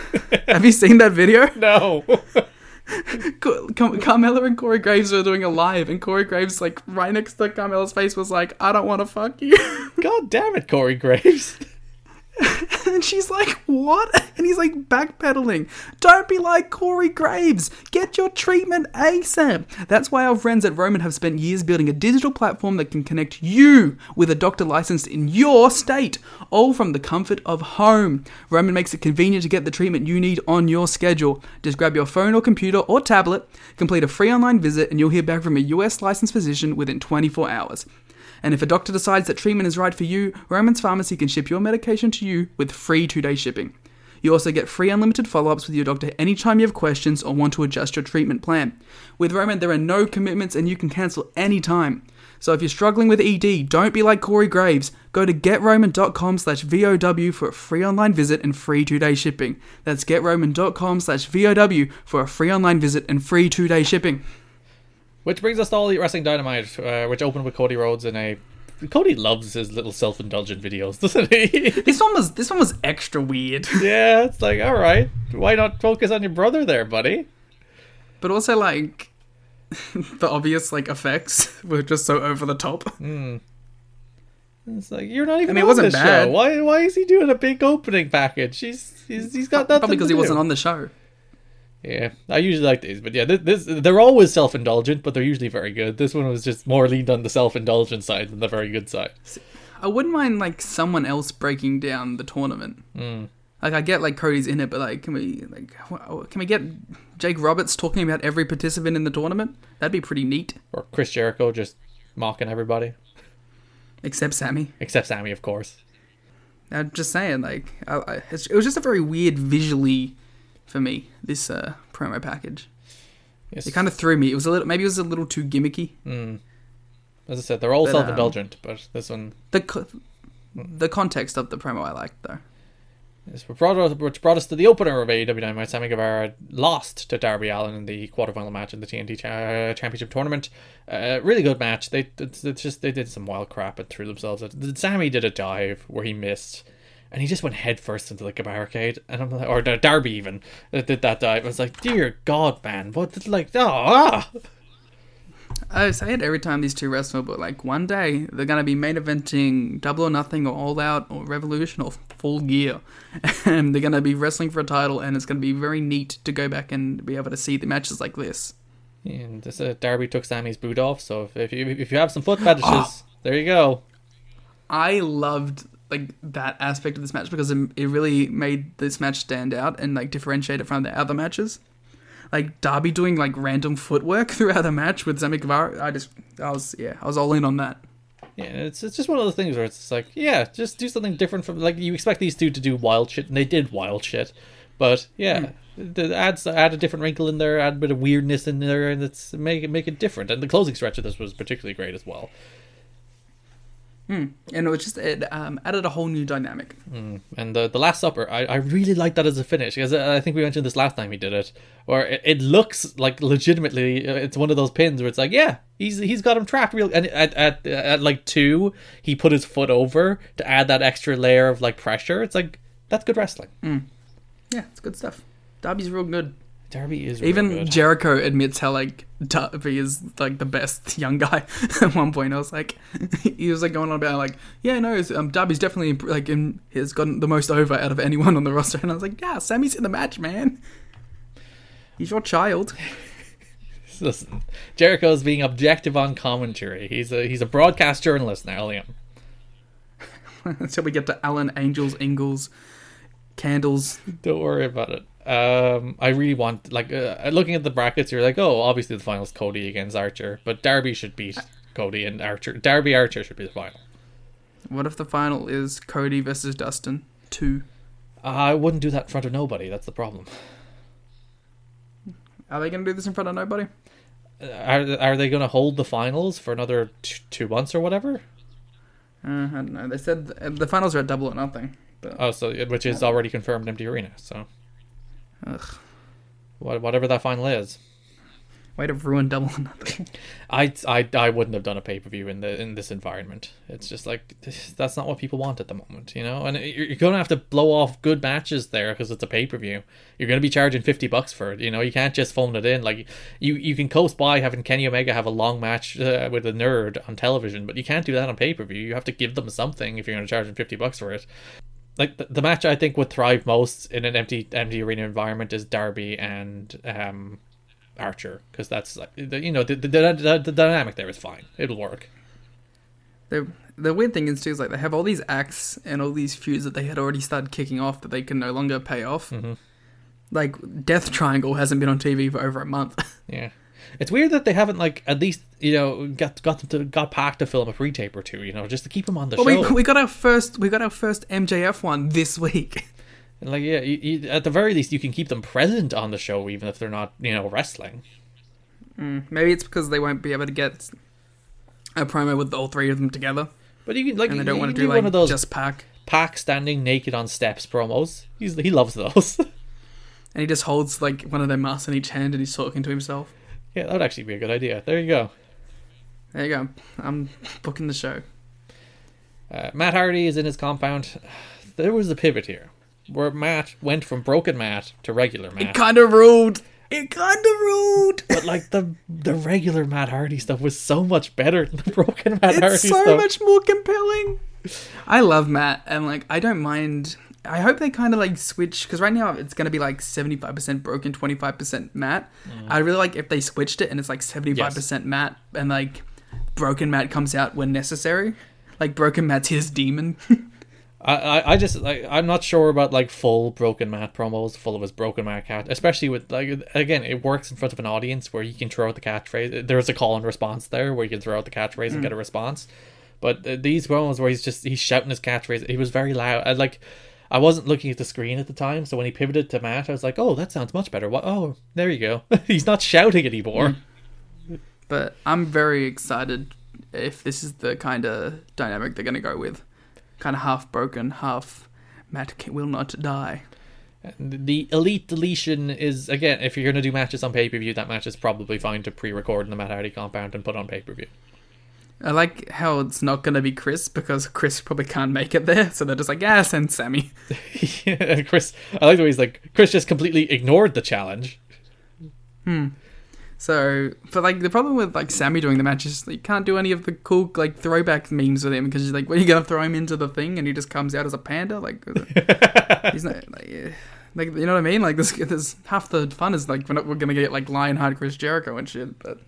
<laughs> Have you seen that video? <laughs> No. <laughs> Car- Car- Carmella and Corey Graves were doing a live, and Corey Graves, like right next to Carmella's face, was like, "I don't want to fuck you." God damn it, Corey Graves. And she's like, what? And he's like backpedaling. Don't be like Corey Graves. Get your treatment ASAP. That's why our friends at Roman have spent years building a digital platform that can connect you with a doctor licensed in your state, all from the comfort of home. Roman makes it convenient to get the treatment you need on your schedule. Just grab your phone or computer or tablet, complete a free online visit, and you'll hear back from a US licensed physician within 24 hours. And if a doctor decides that treatment is right for you, Roman's Pharmacy can ship your medication to you with free two day shipping. You also get free unlimited follow ups with your doctor anytime you have questions or want to adjust your treatment plan. With Roman, there are no commitments and you can cancel anytime. So if you're struggling with ED, don't be like Corey Graves. Go to getroman.com slash VOW for a free online visit and free two day shipping. That's getroman.com slash VOW for a free online visit and free two day shipping. Which brings us to All Elite Wrestling Dynamite, uh, which opened with Cody Rhodes in a. Cody loves his little self-indulgent videos, doesn't he? <laughs> This one was this one was extra weird. <laughs> yeah, it's like, all right, why not focus on your brother there, buddy? but also like <laughs> the obvious like effects were just so over the top. Hmm. It's like you're not even. I mean, it on wasn't bad. Show. Why? Why is he doing a big opening package? He's he's, he's got nothing. Probably because he wasn't on the show. Yeah, I usually like these, but yeah, this, this they're always self-indulgent, but they're usually very good. This one was just more leaned on the self-indulgent side than the very good side. I wouldn't mind like someone else breaking down the tournament. Mm. Like I get like Cody's in it, but like can we like can we get Jake Roberts talking about every participant in the tournament? That'd be pretty neat. Or Chris Jericho just mocking everybody, Except Sammy. except Sammy, of course. I'm just saying, like I, I, it was just a very weird visually for me. This uh, promo package. Yes. It kind of threw me. It was a little maybe it was a little too gimmicky. As I said, they're all But, um, self-indulgent, but this one The co- the context of the promo I liked though. is what brought us, which brought us to the opener of AEW Dynamite. Sammy Guevara lost to Darby Allin in the quarterfinal match in the TNT cha- uh, Championship tournament. Uh, really good match. They it's, it's just they did some wild crap and threw themselves. At, Sammy did a dive where he missed. And he just went head first into like a barricade, and I'm like, or Dar- Darby even that did that dive. I was like, dear God, man, what? Like, oh, ah. I say it every time these two wrestle, but like one day they're gonna be main eventing Double or Nothing or All Out or Revolution or Full Gear, <laughs> and they're gonna be wrestling for a title, and it's gonna be very neat to go back and be able to see the matches like this. And this uh, Darby took Sammy's boot off. So if, if you if you have some foot fetishes, <gasps> there you go. I loved like that aspect of this match because it, it really made this match stand out and like differentiate it from the other matches. Like Darby doing like random footwork <laughs> throughout the match with Sammy Guevara, I just I was yeah I was all in on that. Yeah, it's it's just one of those things where it's just like, yeah, just do something different from like you expect these two to do wild shit, and they did wild shit, but yeah, hmm. the adds add a different wrinkle in there, add a bit of weirdness in there, and it's make it make it different. And the closing stretch of this was particularly great as well. And it was just it um, added a whole new dynamic. And the the Last Supper, I, I really like that as a finish because I I think we mentioned this last time he did it, where it, it looks like legitimately uh, it's one of those pins where it's like, yeah, he's he's got him trapped real. And at at at like two, he put his foot over to add that extra layer of like pressure. It's like that's good wrestling. Yeah, it's good stuff. Dobby's real good. Darby is real Even good. Jericho admits how like Darby is like the best <laughs> young guy. <laughs> At one point, I was like, <laughs> he was like going on about like, yeah, no, it's, um, Darby's definitely like in, has gotten the most over out of anyone on the roster. And I was like, yeah, Sammy's in the match, man. He's your child. Listen, Jericho is being objective on commentary. He's a he's a broadcast journalist now, Liam. Until we get to Alan Angels, Ingalls, Candles. Don't worry about it. Um, I really want like uh, looking at the brackets. You're like, oh, obviously the final's Cody against Archer, but Darby should beat Cody and Archer. Darby Archer should be the final. What if the final is Cody versus Dustin two? I wouldn't do that in front of nobody. That's the problem. Are they going to do this in front of nobody? Uh, Are are they going to hold the finals for another t- two months or whatever? Uh, I don't know. They said the finals are at double or nothing. But Oh, so which is already confirmed empty arena. So ugh, what, whatever that final is. way to ruin double or nothing. <laughs> I, I, I wouldn't have done a pay per view in the in this environment. It's just like <laughs> that's not what people want at the moment, you know. And you're, you're going to have to blow off good matches there because it's a pay per view. You're going to be charging fifty bucks for it. You know, you can't just phone it in. Like you you can coast by having Kenny Omega have a long match uh, with a nerd on television, but you can't do that on pay per view. You have to give them something if you're going to charge them fifty bucks for it. Like the, the match I think would thrive most in an empty empty arena environment is Darby and um, Archer because that's like the, you know the, the, the, the dynamic there is fine. It'll work. The the weird thing is too is like they have all these acts and all these feuds that they had already started kicking off that they can no longer pay off. Mm-hmm. Like Death Triangle hasn't been on TV for over a month. <laughs> Yeah. It's weird that they haven't like at least you know got got them to got Pac to film a pre-tape or two, you know, just to keep them on the Well, show. we, we got our first we got our first MJF one this week. And, <laughs> like yeah, you, you, at the very least, you can keep them present on the show even if they're not you know wrestling. Mm, maybe it's because they won't be able to get a promo with all three of them together, But you can like and they you don't want to do one like of those just Pac. Pac standing naked on steps promos. He's he loves those. <laughs> And he just holds like one of their masks in each hand and he's talking to himself. Yeah, that would actually be a good idea. There you go. There you go. I'm booking the show. Uh, Matt Hardy is in his compound. There was a pivot here where Matt went from broken Matt to regular Matt. It kind of ruled. It kind of ruled. <laughs> but like the the regular Matt Hardy stuff was so much better than the broken Matt Hardy stuff. It's so much more compelling. I love Matt, and like I don't mind. I hope they kind of like switch because right now it's gonna be like seventy five percent broken, twenty five percent Matt. Mm. I really like if they switched it and it's like seventy five percent Matt, and like broken Matt comes out when necessary. Like broken Matt's his demon. <laughs> I, I, I just like I'm not sure about like full broken Matt promos, full of his broken Matt cat, especially with like again it works in front of an audience where you can throw out the catchphrase. There's a call and response there where you can throw out the catchphrase and mm. get a response. But uh, these promos where he's just he's shouting his catchphrase, he was very loud. I like. I wasn't looking at the screen at the time, so when he pivoted to Matt, I was like, "Oh, that sounds much better." What? Oh, there you go. <laughs> he's not shouting anymore. Mm. but I'm very excited if this is the kind of dynamic they're gonna go with. Kind of half broken, half Matt will not die. The elite deletion is again, if you're going to do matches on pay per view, that match is probably fine to pre-record in the Matt Hardy compound and put on pay per view. I like how it's not going to be Chris because Chris probably can't make it there, so they're just like, yeah, send Sammy. <laughs> yeah, Chris, I like the way he's like, Chris just completely ignored the challenge. Hmm. So, but like the problem with like Sammy doing the match is you can't do any of the cool like throwback memes with him because you're like, what are you gonna throw him into the thing and he just comes out as a panda? Like, <laughs> he's not like, like you know what I mean? Like this, this half the fun is like we're, not, we're gonna get like Lionheart Chris Jericho and shit, but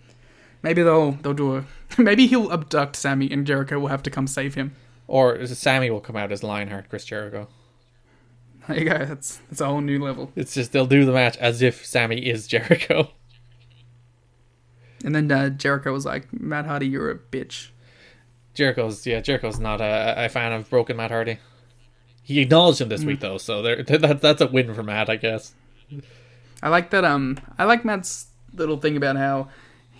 maybe they'll they'll do a <laughs> maybe he'll abduct Sammy and Jericho will have to come save him. Or Sammy will come out as Lionheart Chris Jericho. There you go. That's that's a whole new level. It's just they'll do the match as if Sammy is <laughs> Jericho. And then uh, Jericho was like, Matt Hardy, you're a bitch. Jericho's yeah, Jericho's not a, a fan of broken Matt Hardy. He acknowledged him this week though, so there <laughs> that, that's a win for Matt, I guess. I like that. Um, I like Matt's little thing about how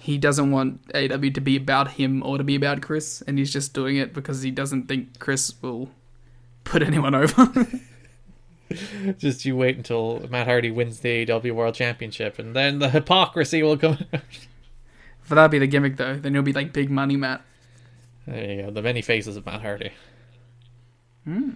he doesn't want AW to be about him or to be about Chris, and he's just doing it because he doesn't think Chris will put anyone over. <laughs> Just you wait until Matt Hardy wins the AW World Championship, and then the hypocrisy will come. For that'd be the gimmick, though. Then he'll be like big money Matt. There you go. The many faces of Matt Hardy. Hmm.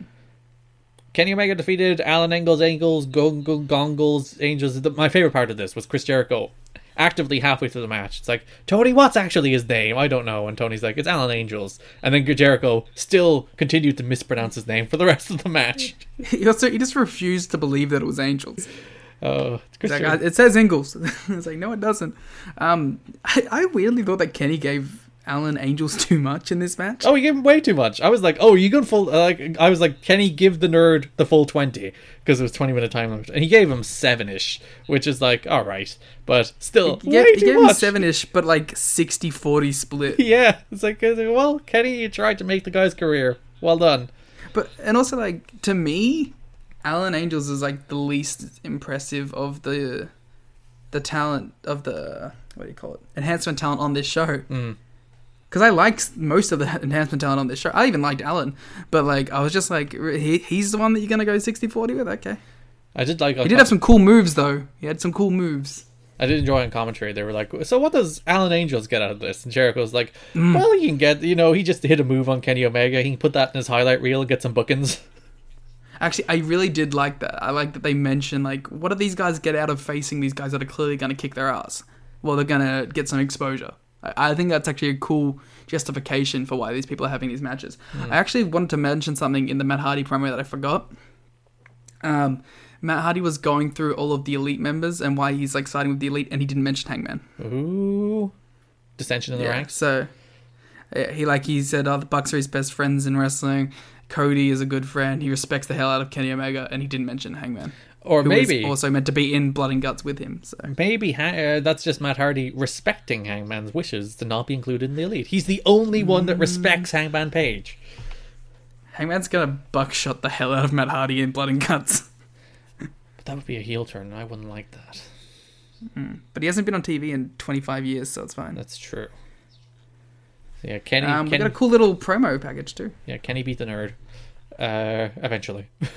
Kenny Omega defeated Alan Engels, Angles, Gong- Gongles, Angels. The, my favorite part of this was Chris Jericho actively halfway through the match. It's like, Tony, what's actually his name? I don't know. And Tony's like, it's Alan Angels. And then Jericho still continued to mispronounce his name for the rest of the match. <laughs> He also he just refused to believe that it was angels. Oh, He's like, "Uh, it says Ingles. <laughs> it's like, no, it doesn't. Um, I, I weirdly thought that Kenny gave Alan Angels too much in this match. Oh, he gave him way too much. I was like, oh, you going full? uh, Like, I was like, can he give the nerd the full twenty? Because it was twenty minute time limit, and he gave him seven ish, which is like, all right, but still, He way he too gave him much. seven ish, but like 60 40 split. <laughs> Yeah, it's like, it's like, well, Kenny, you tried to make the guy's career. Well done. But and also like to me, Alan Angels is like the least impressive of the the talent of the what do you call it enhancement talent on this show. Mm. Because I like most of the <laughs> enhancement talent on this show. I even liked Alan, but like I was just like he, he's the one that you're gonna go 60-40 with. Okay, I did like. he did have some cool moves though. He had some cool moves. I did enjoy on commentary. They were like, "So what does Alan Angels get out of this?" And Jericho's like, mm. "Well, he can get, you know, he just hit a move on Kenny Omega. He can put that in his highlight reel and get some bookings." <laughs> Actually, I really did like that. I like that they mentioned like, what do these guys get out of facing these guys that are clearly going to kick their ass? Well, they're going to get some exposure. I, I think that's actually a cool justification for why these people are having these matches. I actually wanted to mention something in the Matt Hardy promo that I forgot. Um, Matt Hardy was going through all of the elite members and why he's like siding with the elite, and he didn't mention Hangman. Ooh, dissension in the ranks. So he like he said, "Oh, the Bucks are his best friends in wrestling. Cody is a good friend. He respects the hell out of Kenny Omega, and he didn't mention Hangman, Or maybe, also meant to be in Blood and Guts with him. So maybe uh, that's just Matt Hardy respecting Hangman's wishes to not be included in the elite. He's the only one that respects Hangman Page. Hangman's gonna buckshot the hell out of Matt Hardy in Blood and Guts, But that would be a heel turn, and I wouldn't like that. but he hasn't been on TV in 25 years, so it's fine. That's true. Yeah, Kenny. Um, we Kenny got a cool little promo package too. Yeah, Kenny beat the nerd. Uh, eventually. <laughs>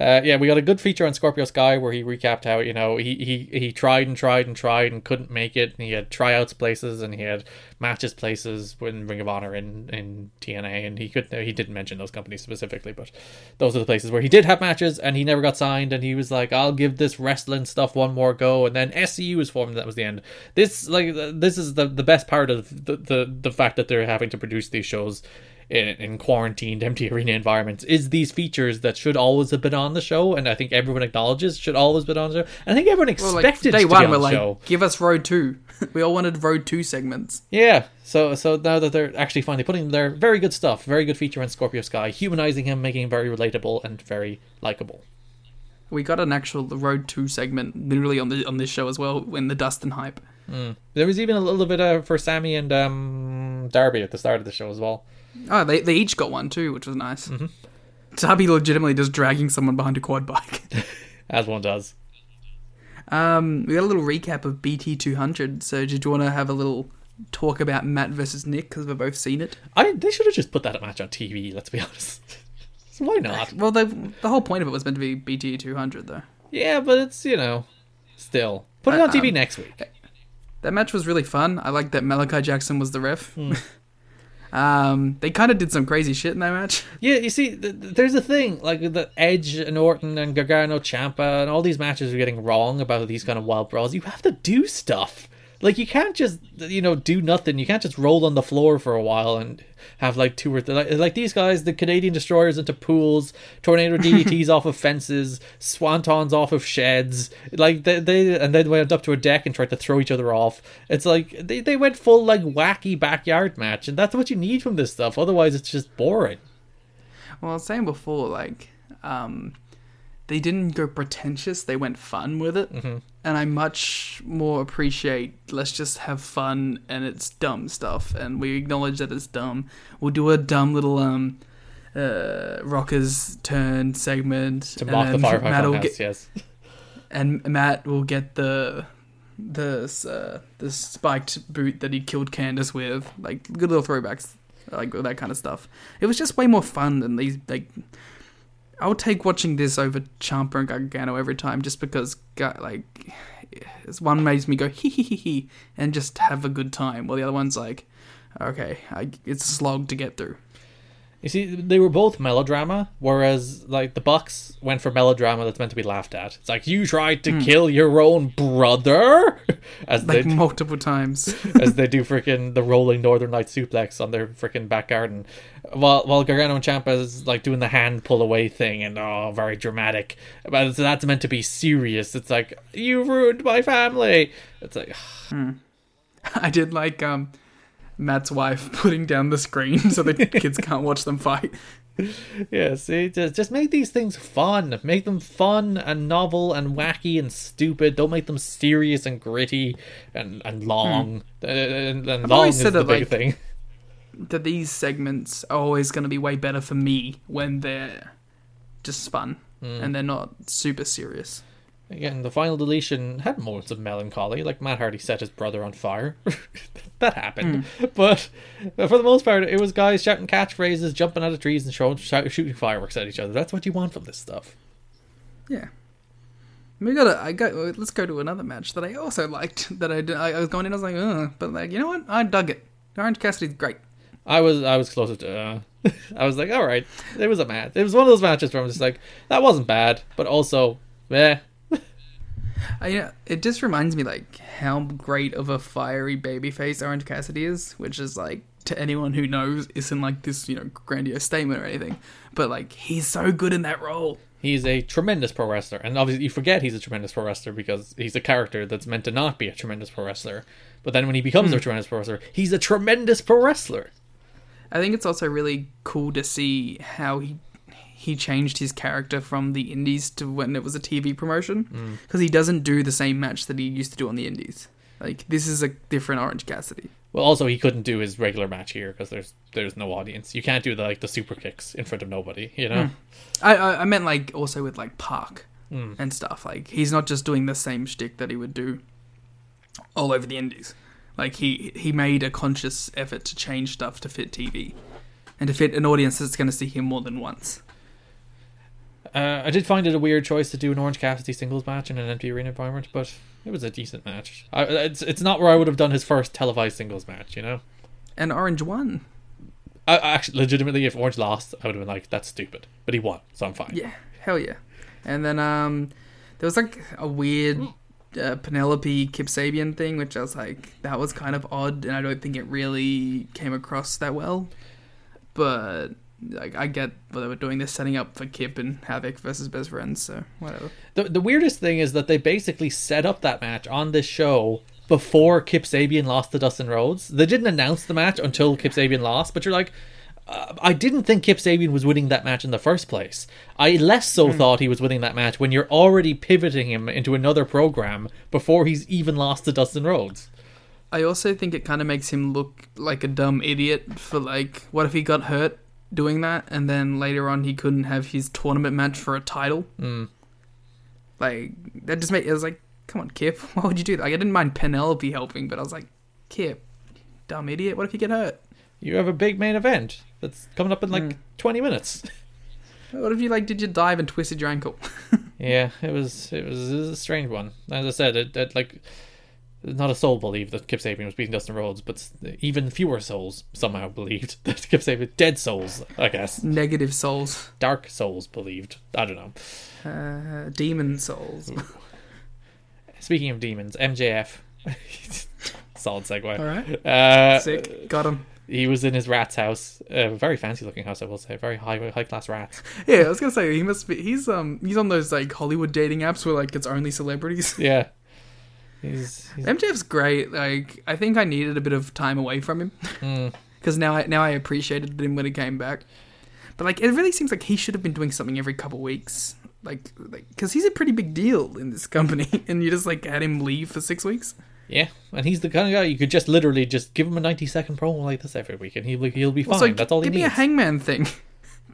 uh, yeah, we got a good feature on Scorpio Sky where he recapped how you know he, he he tried and tried and tried and couldn't make it. And he had tryouts places and he had matches places in Ring of Honor in in TNA, and he could he didn't mention those companies specifically, but those are the places where he did have matches and he never got signed. And he was like, "I'll give this wrestling stuff one more go." And then SCU was formed. And that was the end. This like this is the the best part of the the the fact that they're having to produce these shows in, in quarantined <laughs> empty arena environments is these features that should always have been on the show and i think everyone acknowledges should always been on the show and i think everyone Well, like expected day to one, be on we're like, show give us Road Two. <laughs> we all wanted Road Two segments. yeah so so now that they're actually finally putting their very good stuff very good feature on scorpio sky humanizing him making him very relatable and very likable We got an actual Road Two segment literally on the on this show as well in the Dustin hype. there was even a little bit uh, for sammy and um darby at the start of the show as well Oh, they they each got one too, which was nice. Darby legitimately just dragging someone behind a quad bike. <laughs> as one does um, we got a little recap of BT two hundred. So did you want to have a little talk about Matt versus Nick because we've both seen it? i they should have just put that match on tv let's be <laughs> honest why not <laughs> Well, the the whole point of it was meant to be BT two hundred though. yeah but it's you know still put it on tv um, next week That match was really fun. I like that Malachi Jackson was the ref. Hmm. Um, they kind of did some crazy shit in that match. <laughs> Yeah, you see, th- th- there's a thing like the Edge and Orton and Gargano, Ciampa, and all these matches are getting wrong about these kind of wild brawls. You have to do stuff. Like you can't just you know do nothing. You can't just roll on the floor for a while and have like two or three like, like these guys, the Canadian destroyers into pools, tornado <laughs> DDTs off of fences, swantons off of sheds. Like they, they and then went up to a deck and tried to throw each other off. It's like they they went full like wacky backyard match, and that's what you need from this stuff. Otherwise, it's just boring. Well, I was saying before, like, um, they didn't go pretentious; they went fun with it, Mm-hmm. and I much more appreciate. Let's just have fun, and it's dumb stuff, and we acknowledge that it's dumb. We'll do a dumb little um, uh, rockers turn segment to mock the Firefly Matt get- yes, and Matt will get the the uh, the spiked boot that he killed Candice with, like good little throwbacks, like that kind of stuff. It was just way more fun than these. Like, I would take watching this over Ciampa and Gargano every time, just because, like, one makes me go hee hee hee hee and just have a good time, while the other one's like, okay, I, it's a slog to get through. You see, they were both melodrama, whereas like the Bucks went for melodrama that's meant to be laughed at. It's like you tried to kill your own brother, <laughs> as. Like they multiple times. <laughs> as they do freaking the rolling Northern Light suplex on their freaking back garden, while while Gargano and Ciampa is like doing the hand pull away thing and oh very dramatic, but it's- that's meant to be serious. It's like you ruined my family. It's like <sighs> <laughs> I did like um Matt's wife <laughs> putting down the screen so the <laughs> kids can't watch them fight. Yeah, see, just, just make these things fun. Make them fun and novel and wacky and stupid. Don't make them serious and gritty and, and long. Uh, and, and long is the that, big like- thing. That these segments are always going to be way better for me when they're just fun and they're not super serious. Again, the final deletion had moments of melancholy, like Matt Hardy set his brother on fire. <laughs> that happened. But for the most part, it was guys shouting catchphrases, jumping out of trees, and showing, shout, shooting fireworks at each other. That's what you want from this stuff. Yeah. We gotta. I got. Let's go to another match that I also liked. That I did. I, I was going in. I was like, Ugh, but like, you know what? I dug it. Orange Cassidy's great. I was I was closer to. Uh, <laughs> I was like, all right, it was a match. It was one of those matches where I'm just like, that wasn't bad, but also, eh. I, you know, it just reminds me like how great of a fiery babyface Orange Cassidy is, which is like to anyone who knows isn't like this you know grandiose statement or anything, but like he's so good in that role. He's a tremendous pro wrestler, and obviously you forget he's a tremendous pro wrestler because he's a character that's meant to not be a tremendous pro wrestler. But then when he becomes hmm. a tremendous pro wrestler, he's a tremendous pro wrestler. I think it's also really cool to see how he he changed his character from the indies to when it was a TV promotion mm. because he doesn't do the same match that he used to do on the indies. Like this is a different Orange Cassidy. Well, also he couldn't do his regular match here because there's there's no audience. You can't do the like the super kicks in front of nobody. You know. Hmm. I I, I meant like also with like Park hmm. and stuff. Like he's not just doing the same shtick that he would do all over the indies. Like he he made a conscious effort to change stuff to fit TV and to fit an audience that's going to see him more than once. Uh, I did find it a weird choice to do an Orange Cassidy singles match in an empty arena environment, but it was a decent match. I, it's it's not where I would have done his first televised singles match. You know. And Orange won. I, actually, legitimately, if Orange lost, I would have been like, "That's stupid," but he won, so I'm fine. Yeah, hell yeah. And then um, there was like a weird uh, Penelope Kip Sabian thing, which I was like, that was kind of odd, and I don't think it really came across that well. But like, I get what they were doing. They're setting up for Kip and Havoc versus best friends, so whatever. The the weirdest thing is that they basically set up that match on this show before Kip Sabian lost to Dustin Rhodes. They didn't announce the match until Kip Sabian lost, but you're like. Uh, I didn't think Kip Sabian was winning that match in the first place. I less so thought he was winning that match when you're already pivoting him into another program before he's even lost to Dustin Rhodes. I also think it kind of makes him look like a dumb idiot for like, what if he got hurt doing that, and then later on he couldn't have his tournament match for a title? Mm. Like that just made it was like, come on, Kip, <laughs> why would you do that? Like, I didn't mind Penelope helping, but I was like, Kip, dumb idiot, what if you get hurt? You have a big main event that's coming up in like 20 minutes. <laughs> What if you like did you dive and twisted your ankle? <laughs> Yeah, it was it was, it was a strange one. As I said, it, it like not a soul believed that Kip Sabian was beating Dustin Rhodes, but even fewer souls somehow believed <laughs> that Kip Sabian, dead souls, I guess, Negative souls, dark souls believed. I don't know. uh, demon souls. Speaking of demons, MJF, <laughs> solid segue. All right, Uh, sick, got him. He was in his rat's house, a very fancy looking house, I will say, very high high class rats. Yeah, I was gonna say he must be. He's um he's on those like Hollywood dating apps where like it's only celebrities. Yeah, he's, he's MJF's great. Like I think I needed a bit of time away from him Hmm. <laughs> because now I now I appreciated him when he came back. But like it really seems like he should have been doing something every couple weeks. Like like because he's a pretty big deal in this company, <laughs> and you just like had him leave for six weeks. yeah, and he's the kind of guy you could just literally just give him a ninety second promo like this every week, and he'll he'll be fine. Also, That's all he give me a. Hangman thing. <laughs>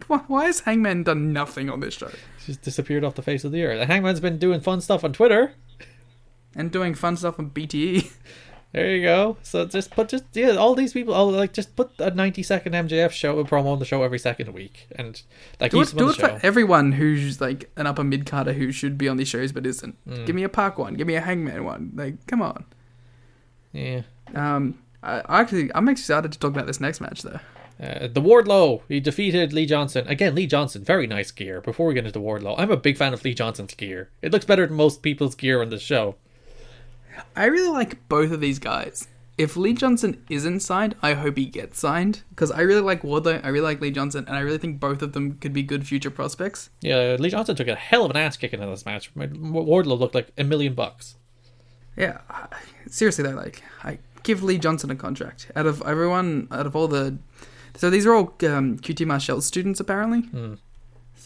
Why, why has Hangman done nothing on this show He's just disappeared off the face of the earth. And Hangman's been doing fun stuff on Twitter. And doing fun stuff on? BTE? There you go. So just put just yeah, all these people, all like just put a ninety second MJF show promo on the show every second week, and like Do it, do it for everyone who's like an upper mid carder who should be on these shows but isn't. Hmm. Give me a Park one. Give me a Hangman one. Like, come on. Yeah. Um, I, I actually, I'm excited to talk about this next match though. Uh, the Wardlow, he defeated Lee Johnson. Again, Lee Johnson, very nice gear. Before we get into Wardlow, I'm a big fan of Lee Johnson's gear. It looks better than most people's gear on the show. I really like both of these guys. If Lee Johnson isn't signed, I hope he gets signed because I really like Wardlow, I really like Lee Johnson, and I really think both of them could be good future prospects. Yeah, Lee Johnson took a hell of an ass kicking in this match. Wardlow looked like a million bucks. Yeah, seriously though, like I give Lee Johnson a contract out of everyone, out of all the. So these are all um, QT Marshall students apparently.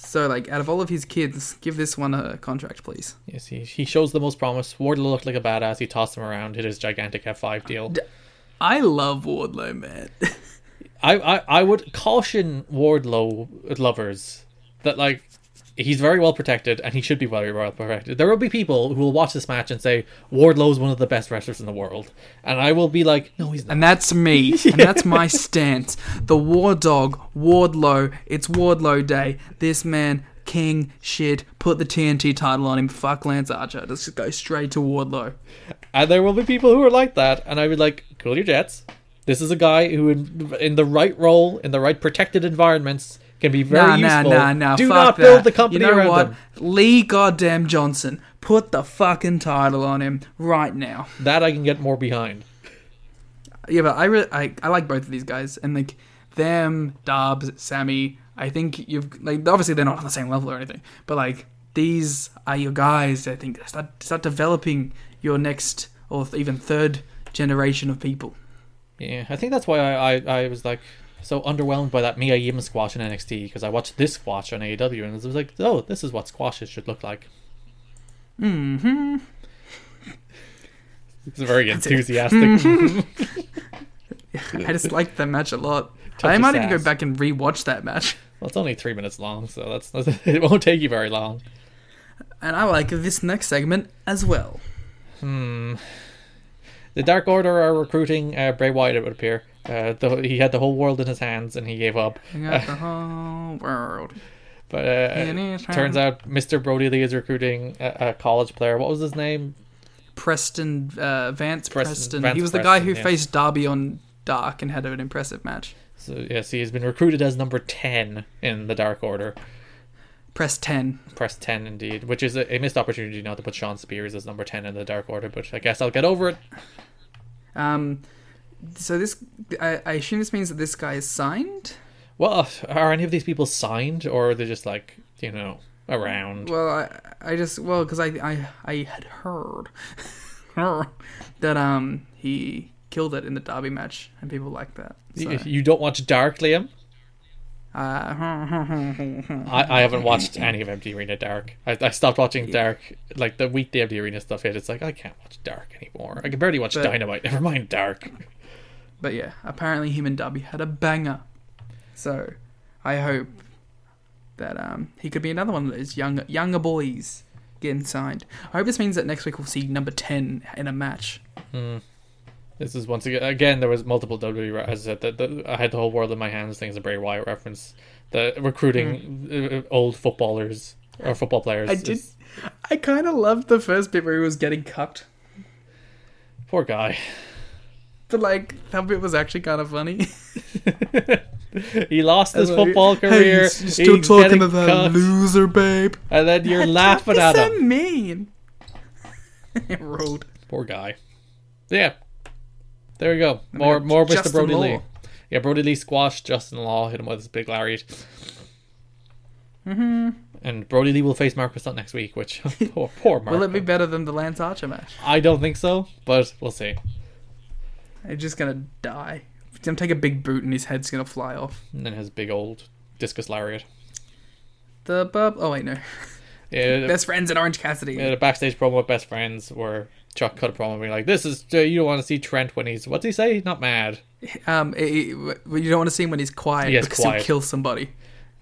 So like, out of all of his kids, give this one a contract, please. Yes, he, he shows the most promise. Wardlow looked like a badass. He tossed him around, hit his gigantic F5 deal. I love Wardlow, man. <laughs> I, I, I would caution Wardlow lovers that like he's very well protected and he should be very well protected. There will be people who will watch this match and say Wardlow is one of the best wrestlers in the world, and I will be like, no, he's not. And that's me. <laughs> And that's my stance. The War Dog, Wardlow, it's Wardlow Day. This man, king, shit, put the TNT title on him. Fuck Lance Archer. Let's just go straight to Wardlow. And there will be people who are like that, and I would be like, cool your jets. This is a guy who, in, in the right role, in the right protected environments, can be very Nah, useful. nah, nah, nah. Do not that. build the company you know around what? them. Lee Goddamn Johnson, put the fucking title on him right now. That I can get more behind. Yeah, but I really, I, I like both of these guys, and like them, Dobbs, Sammy. I think you've like obviously they're not on the same level or anything, but like these are your guys. I think start start developing your next or even third generation of people. Yeah, I think that's why I, I, I was like so underwhelmed by that Mia Yim squash in NXT because I watched this squash on AEW and it was like, oh, this is what squashes should look like. Mm-hmm. It's very enthusiastic. <laughs> I just liked that match a lot. Touch I might even go back and rewatch that match. well, it's only three minutes long, so that's, that's <laughs> it won't take you very long. And I like this next segment as well. The Dark Order are recruiting uh, Bray Wyatt. It would appear. Uh, the, he had the whole world in his hands and he gave up. I got the whole world. But uh, turns out Mr. Brodie Lee is recruiting a, a college player. What was his name? Preston uh, Vance Preston- Preston. Vance he was the guy who Preston, yes. faced Darby on Dark and had an impressive match. So yes, he has been recruited as number ten in the Dark Order. Press ten. Press 10 indeed, which is a, a missed opportunity now to put Shawn Spears as number 10 in the Dark Order, but I guess I'll get over it. Um, so this, I, I assume this means that this guy is signed. Well, are any of these people signed, or are they just like, you know, around? Well, I, I just well because I, I, I had heard <laughs> that um he killed it in the Darby match and people like that. So, You don't watch Dark, Liam? Uh, <laughs> I, I haven't watched any of Empty Arena Dark. I, I stopped watching Dark, like the week the Empty Arena stuff hit. It's like, I can't watch Dark anymore. I can barely watch But- Dynamite, <laughs> never mind Dark. But yeah, apparently him and Darby had a banger. So I hope that um he could be another one of those young younger boys getting signed. I hope this means that next week we'll see number ten in a match. This is once again, again, there was multiple WWE, as I said, the, I had the whole world in my hands, things a Bray Wyatt reference. The recruiting uh, old footballers or football players. I did. is- I kind of loved the first bit where he was getting cucked, Poor guy. but like that bit was actually kind of funny. <laughs> He lost his Like, football <laughs> hey, career. you're you're still he's talking to that cut, loser, babe. and then you're laughing Don't at be so him. mean. <laughs> Rude. Poor guy. Yeah. There we go. More, more Mr. Justin Brodie Law. Lee. Yeah, Brodie Lee squashed Justin Law, hit him with his big lariat. Mm-hmm. And Brodie Lee will face Marko Stunt next week, which <laughs> poor, poor Marcus. <laughs> Will it be better than the Lance Archer match? I don't think so, but we'll see. He's just gonna die. He's gonna take a big boot and his head's gonna fly off. And then his big old discus lariat. The bub. Oh wait, no. Yeah, <laughs> Best friends in Orange Cassidy. yeah, the backstage promo with best friends where Chuck cut a promo being like, "This is uh, you don't want to see Trent when he's what's he say? Not mad." Um, it- it- you don't want to see him when he's quiet Yes, because quiet. he'll kill somebody.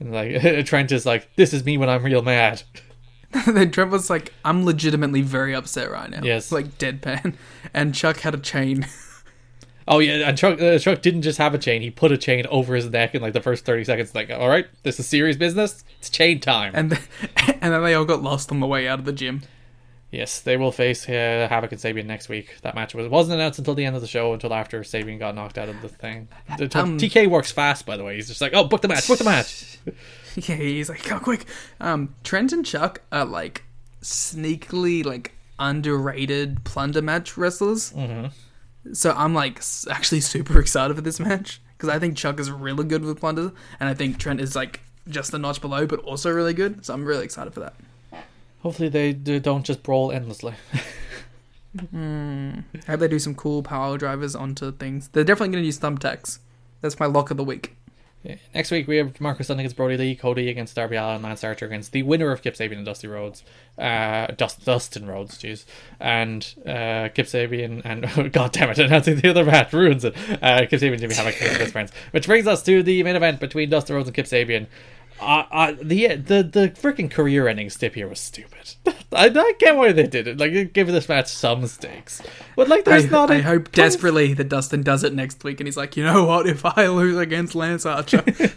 And like <laughs> Trent is like, "This is me when I'm real mad." <laughs> then Trent was like, "I'm legitimately very upset right now." Yes. like deadpan. <laughs> And Chuck had a chain. Oh yeah, and Chuck, uh, Chuck didn't just have a chain; he put a chain over his neck in like the first thirty seconds. Like, all right, this is serious business. It's chain time. and and then they all got lost on the way out of the gym. Yes, they will face uh, Havoc and Sabian next week. That match was wasn't announced until the end of the show, until after Sabian got knocked out of the thing. The, Um, TK works fast, by the way. He's just like, oh, book the match, book the match. <laughs> Yeah, he's like, "Go quick!" Um, Trent and Chuck are like sneakily like underrated plunder match wrestlers. Mm-hmm. So I'm like actually super <laughs> excited for this match because I think Chuck is really good with plunder, and I think Trent is like just a notch below, but also really good. So I'm really excited for that. Hopefully, they d- don't just brawl endlessly. <laughs> I hope they do some cool power drivers onto things. They're definitely going to use thumbtacks. That's my lock of the week. Yeah. Next week we have Marko Stunt against Brodie Lee, Cody against Darby Allin, Lance Archer against the winner of Kip Sabian and Dusty Rhodes, uh, Dust, Dustin Rhodes, jeez, and uh, Kip Sabian and <laughs> God damn it, announcing the other match ruins it. Uh, Kip Sabian Jimmy Havoc best friends, which brings us to the main event between Dustin Rhodes and Kip Sabian. Uh, uh, the the the freaking career ending stip here was stupid. <laughs> I, I get why they did it. Like, it gave this match some stakes, but like, there's I, not. I hope ton- desperately that Dustin does it next week, and he's like, you know what? If I lose against Lance Archer, <laughs>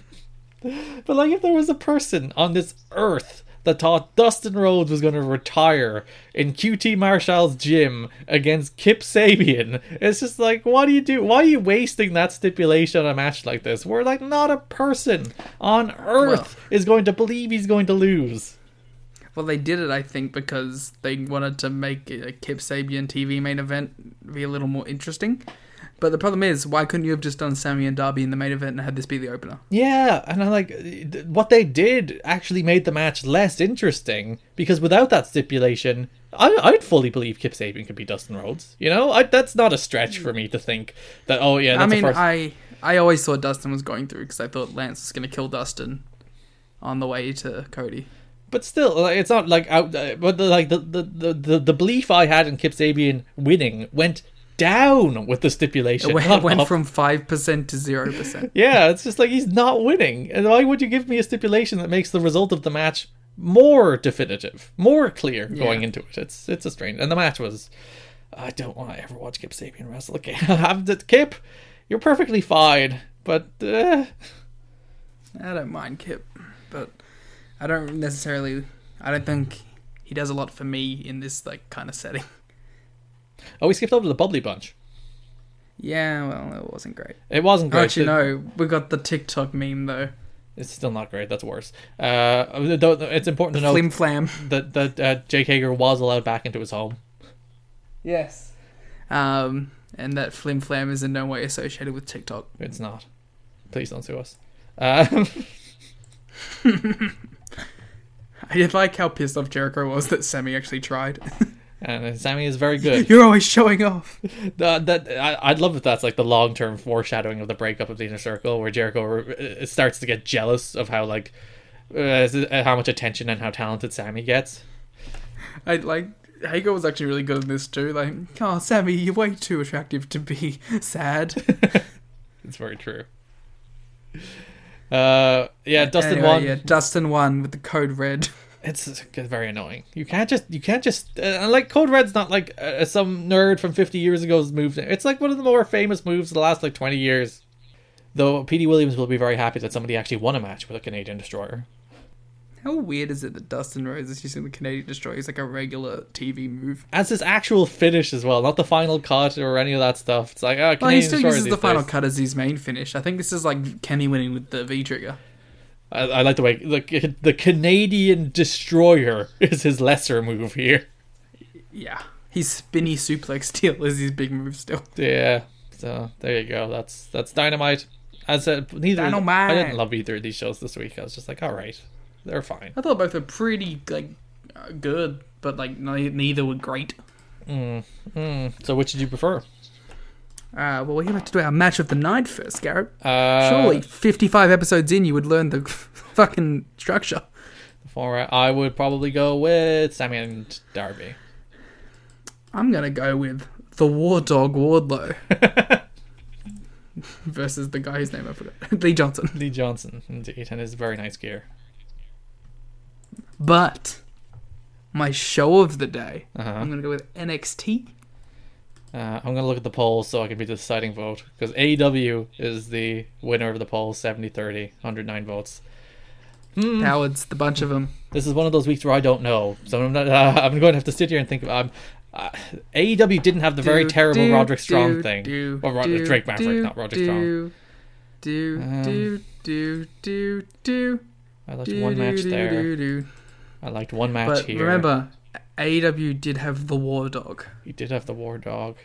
But like, if there was a person on this earth that thought Dustin Rhodes was going to retire in QT Marshall's gym against Kip Sabian. It's just like, what do you do? Why are you wasting that stipulation on a match like this? Where like not a person on earth is going to believe he's going to lose. Well, they did it, I think, because they wanted to make a Kip Sabian TV main event be a little more interesting. But the problem is, why couldn't you have just done Sammy and Darby in the main event and had this be the opener? Yeah, and I like what they did actually made the match less interesting because without that stipulation, I, I'd fully believe Kip Sabian could be Dustin Rhodes. You know, I, that's not a stretch for me to think that. Oh yeah, I mean, first. I I always thought Dustin was going through because I thought Lance was going to kill Dustin on the way to Cody. but still, like, it's not like out. Uh, but the, like the the the the belief I had in Kip Sabian winning went down with the stipulation. It went, went up. <laughs> from five percent to zero percent. <laughs> Yeah, it's just like he's not winning. And why would you give me a stipulation that makes the result of the match more definitive, more clear going Yeah. into it? It's it's a strange. And the match was. I don't want to ever watch Kip Sabian wrestle again. <laughs> Have the Kip, you're perfectly fine, but uh, I don't mind Kip, but I don't necessarily. I don't think he does a lot for me in this like kind of setting. Oh, we skipped over the bubbly bunch. Yeah, well, it wasn't great. It wasn't great. Actually, no, we got the TikTok meme though. It's still not great. That's worse. Uh, it's important to note Flim flam. that that uh, Jake Hager was allowed back into his home. Yes. Um, and that flim flam is in no way associated with TikTok. It's not. Please don't sue us. Um, <laughs> I did like how pissed off Jericho was that Sammy actually tried. <laughs> and Sammy is very good. You're always showing off. Uh, that I, I'd love if that's like the long term foreshadowing of the breakup of the inner circle, where Jericho uh, starts to get jealous of how like uh, how much attention and how talented Sammy gets. I like Hager was actually really good in this too. Like, oh Sammy, you're way too attractive to be <laughs> sad. <laughs> It's very true. Uh, yeah, Dustin Anyway, won. Yeah, Dustin won with the code red. It's very annoying. You can't just you can't just uh, like Code Red's not like uh, some nerd from 50 years ago's move. It's like one of the more famous moves of the last like 20 years. Though Petey Williams will be very happy that somebody actually won a match with a Canadian Destroyer. How weird is it that Dustin Rhodes is using the Canadian Destroyer as like a regular TV move? As his actual finish as well, not the final cut or any of that stuff. It's like, oh, Canadian Well, he still Destroyer uses the final days. cut as his main finish. I think this is like Kenny winning with the V trigger. I, I like the way the the Canadian Destroyer <laughs> is his lesser move here. Yeah, his spinny suplex <laughs> deal is his big move still. Yeah. So there you go. That's that's dynamite. As I said, neither Dynamite. I didn't love either of these shows this week. I was just like, all right, they're fine. I thought both were pretty like uh, good, but like neither were great. So which did you prefer? Uh, well, we have to do our match of the night first, Garrett. Uh, Surely, 55 episodes in, you would learn the <laughs> fucking structure. For I would probably go with Sammy and Darby. I'm gonna go with the War Dog Wardlow <laughs> versus the guy whose name I forgot, <laughs> Lee Johnson. Lee Johnson, indeed, and his very nice gear. But my show of the day, Uh-huh. I'm gonna go with NXT. Uh, I'm gonna look at the polls so I can be the deciding vote because AEW is the winner of the poll, 70-30, 109 votes. Hmm. Cowards, the bunch of them. This is one of those weeks where I don't know, so I'm not. Uh, <laughs> I'm going to have to sit here and think. Um, uh, AEW didn't have the very terrible Roderick Strong thing, or Rod- Drake Maverick, not Roderick Strong. do, Do Um, do do do do. I liked do, one match do, there. do, do. I liked one match But here. remember, AEW did have the War Dog. <laughs> he did have the War Dog.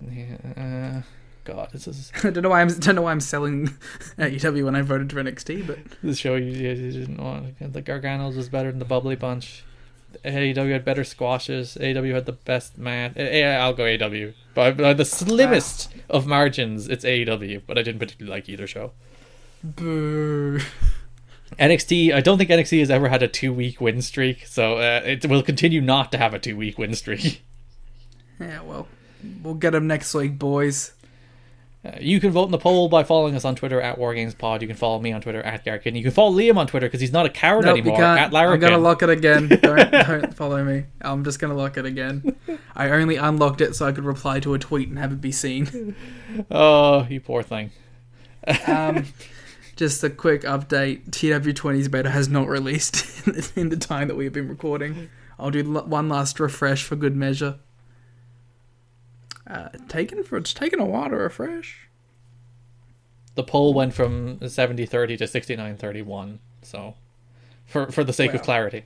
Uh, God, this is I don't know why I'm don't know why I'm selling <laughs> AEW when I voted for NXT, but the show you, you didn't want. The Garganos was better than the Bubbly Bunch. AEW had better squashes. AEW had the best match. Yeah, I'll go AEW. But by the slimmest of margins, it's AEW. But I didn't particularly like either show. boo. <laughs> NXT, I don't think NXT has ever had a two week win streak, so uh, it will continue not to have a two week win streak. <laughs> Yeah, well, we'll get them next week, boys. Uh, you can vote in the poll by following us on Twitter at WarGamesPod. You can follow me on Twitter at Garkin. You can follow Liam on Twitter because he's not a coward Nope, anymore can't. at Larrikin. I'm gonna lock it again. <laughs> Don't, don't follow me. I'm just gonna lock it again. I only unlocked it so I could reply to a tweet and have it be seen. Oh, you poor thing. Um, <laughs> Just a quick update: TEW20's beta has not released in <laughs> the, in the time that we have been recording. I'll do l- one last refresh for good measure. Uh, taken for it's taken a while to refresh. The poll went from 70-30 to 69-31. So, for for the sake of clarity,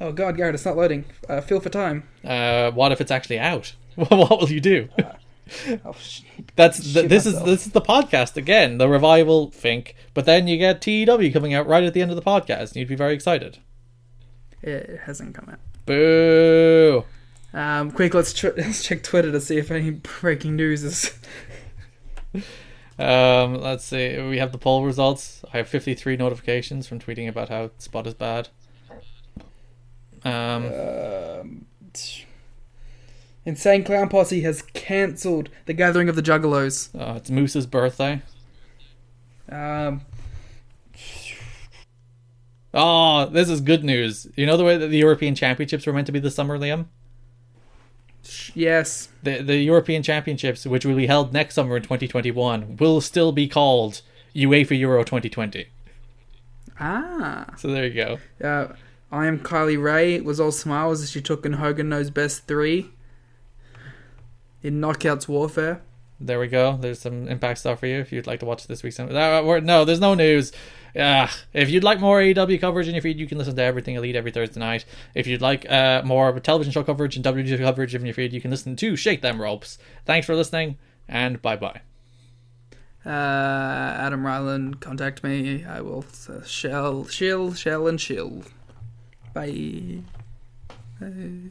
Oh god, Garrett, it's not loading. Uh, feel for time. uh, what if it's actually out? <laughs> what will you do? Oh, sh- That's the, this is this is the podcast again, the revival think. But then you get TEW coming out right at the end of the podcast, and you'd be very excited. it hasn't come out. Boo! Um, quick, let's, tr- <laughs> let's check Twitter to see if any breaking news is. Um, let's see. We have the poll results. I have 53 notifications from tweeting about how Spot is bad. Um, Um, Insane Clown Posse has cancelled the Gathering of the Juggalos. uh, it's Moose's birthday. Um, Oh, this is good news. You know the way that the European Championships were meant to be this summer, Liam? yes. The the European Championships, which will be held next summer in 2021, will still be called UEFA Euro 2020. Ah. So there you go. Uh, I am Kylie Rae. It was all smiles as she took in Hogan knows best three in Knockouts Warfare. There we go. There's some impact stuff for you if you'd like to watch this week's. Uh, we're- no, there's no news. Uh, if you'd like more AEW coverage in your feed, you can listen to Everything Elite every Thursday night. If you'd like uh, more television show coverage and WWE coverage in your feed, you can listen to Shake Them Ropes. Thanks for listening, and bye bye. Uh, Adam Ryland, contact me. I will uh, shell, shill, shell, and shill. Bye. Bye.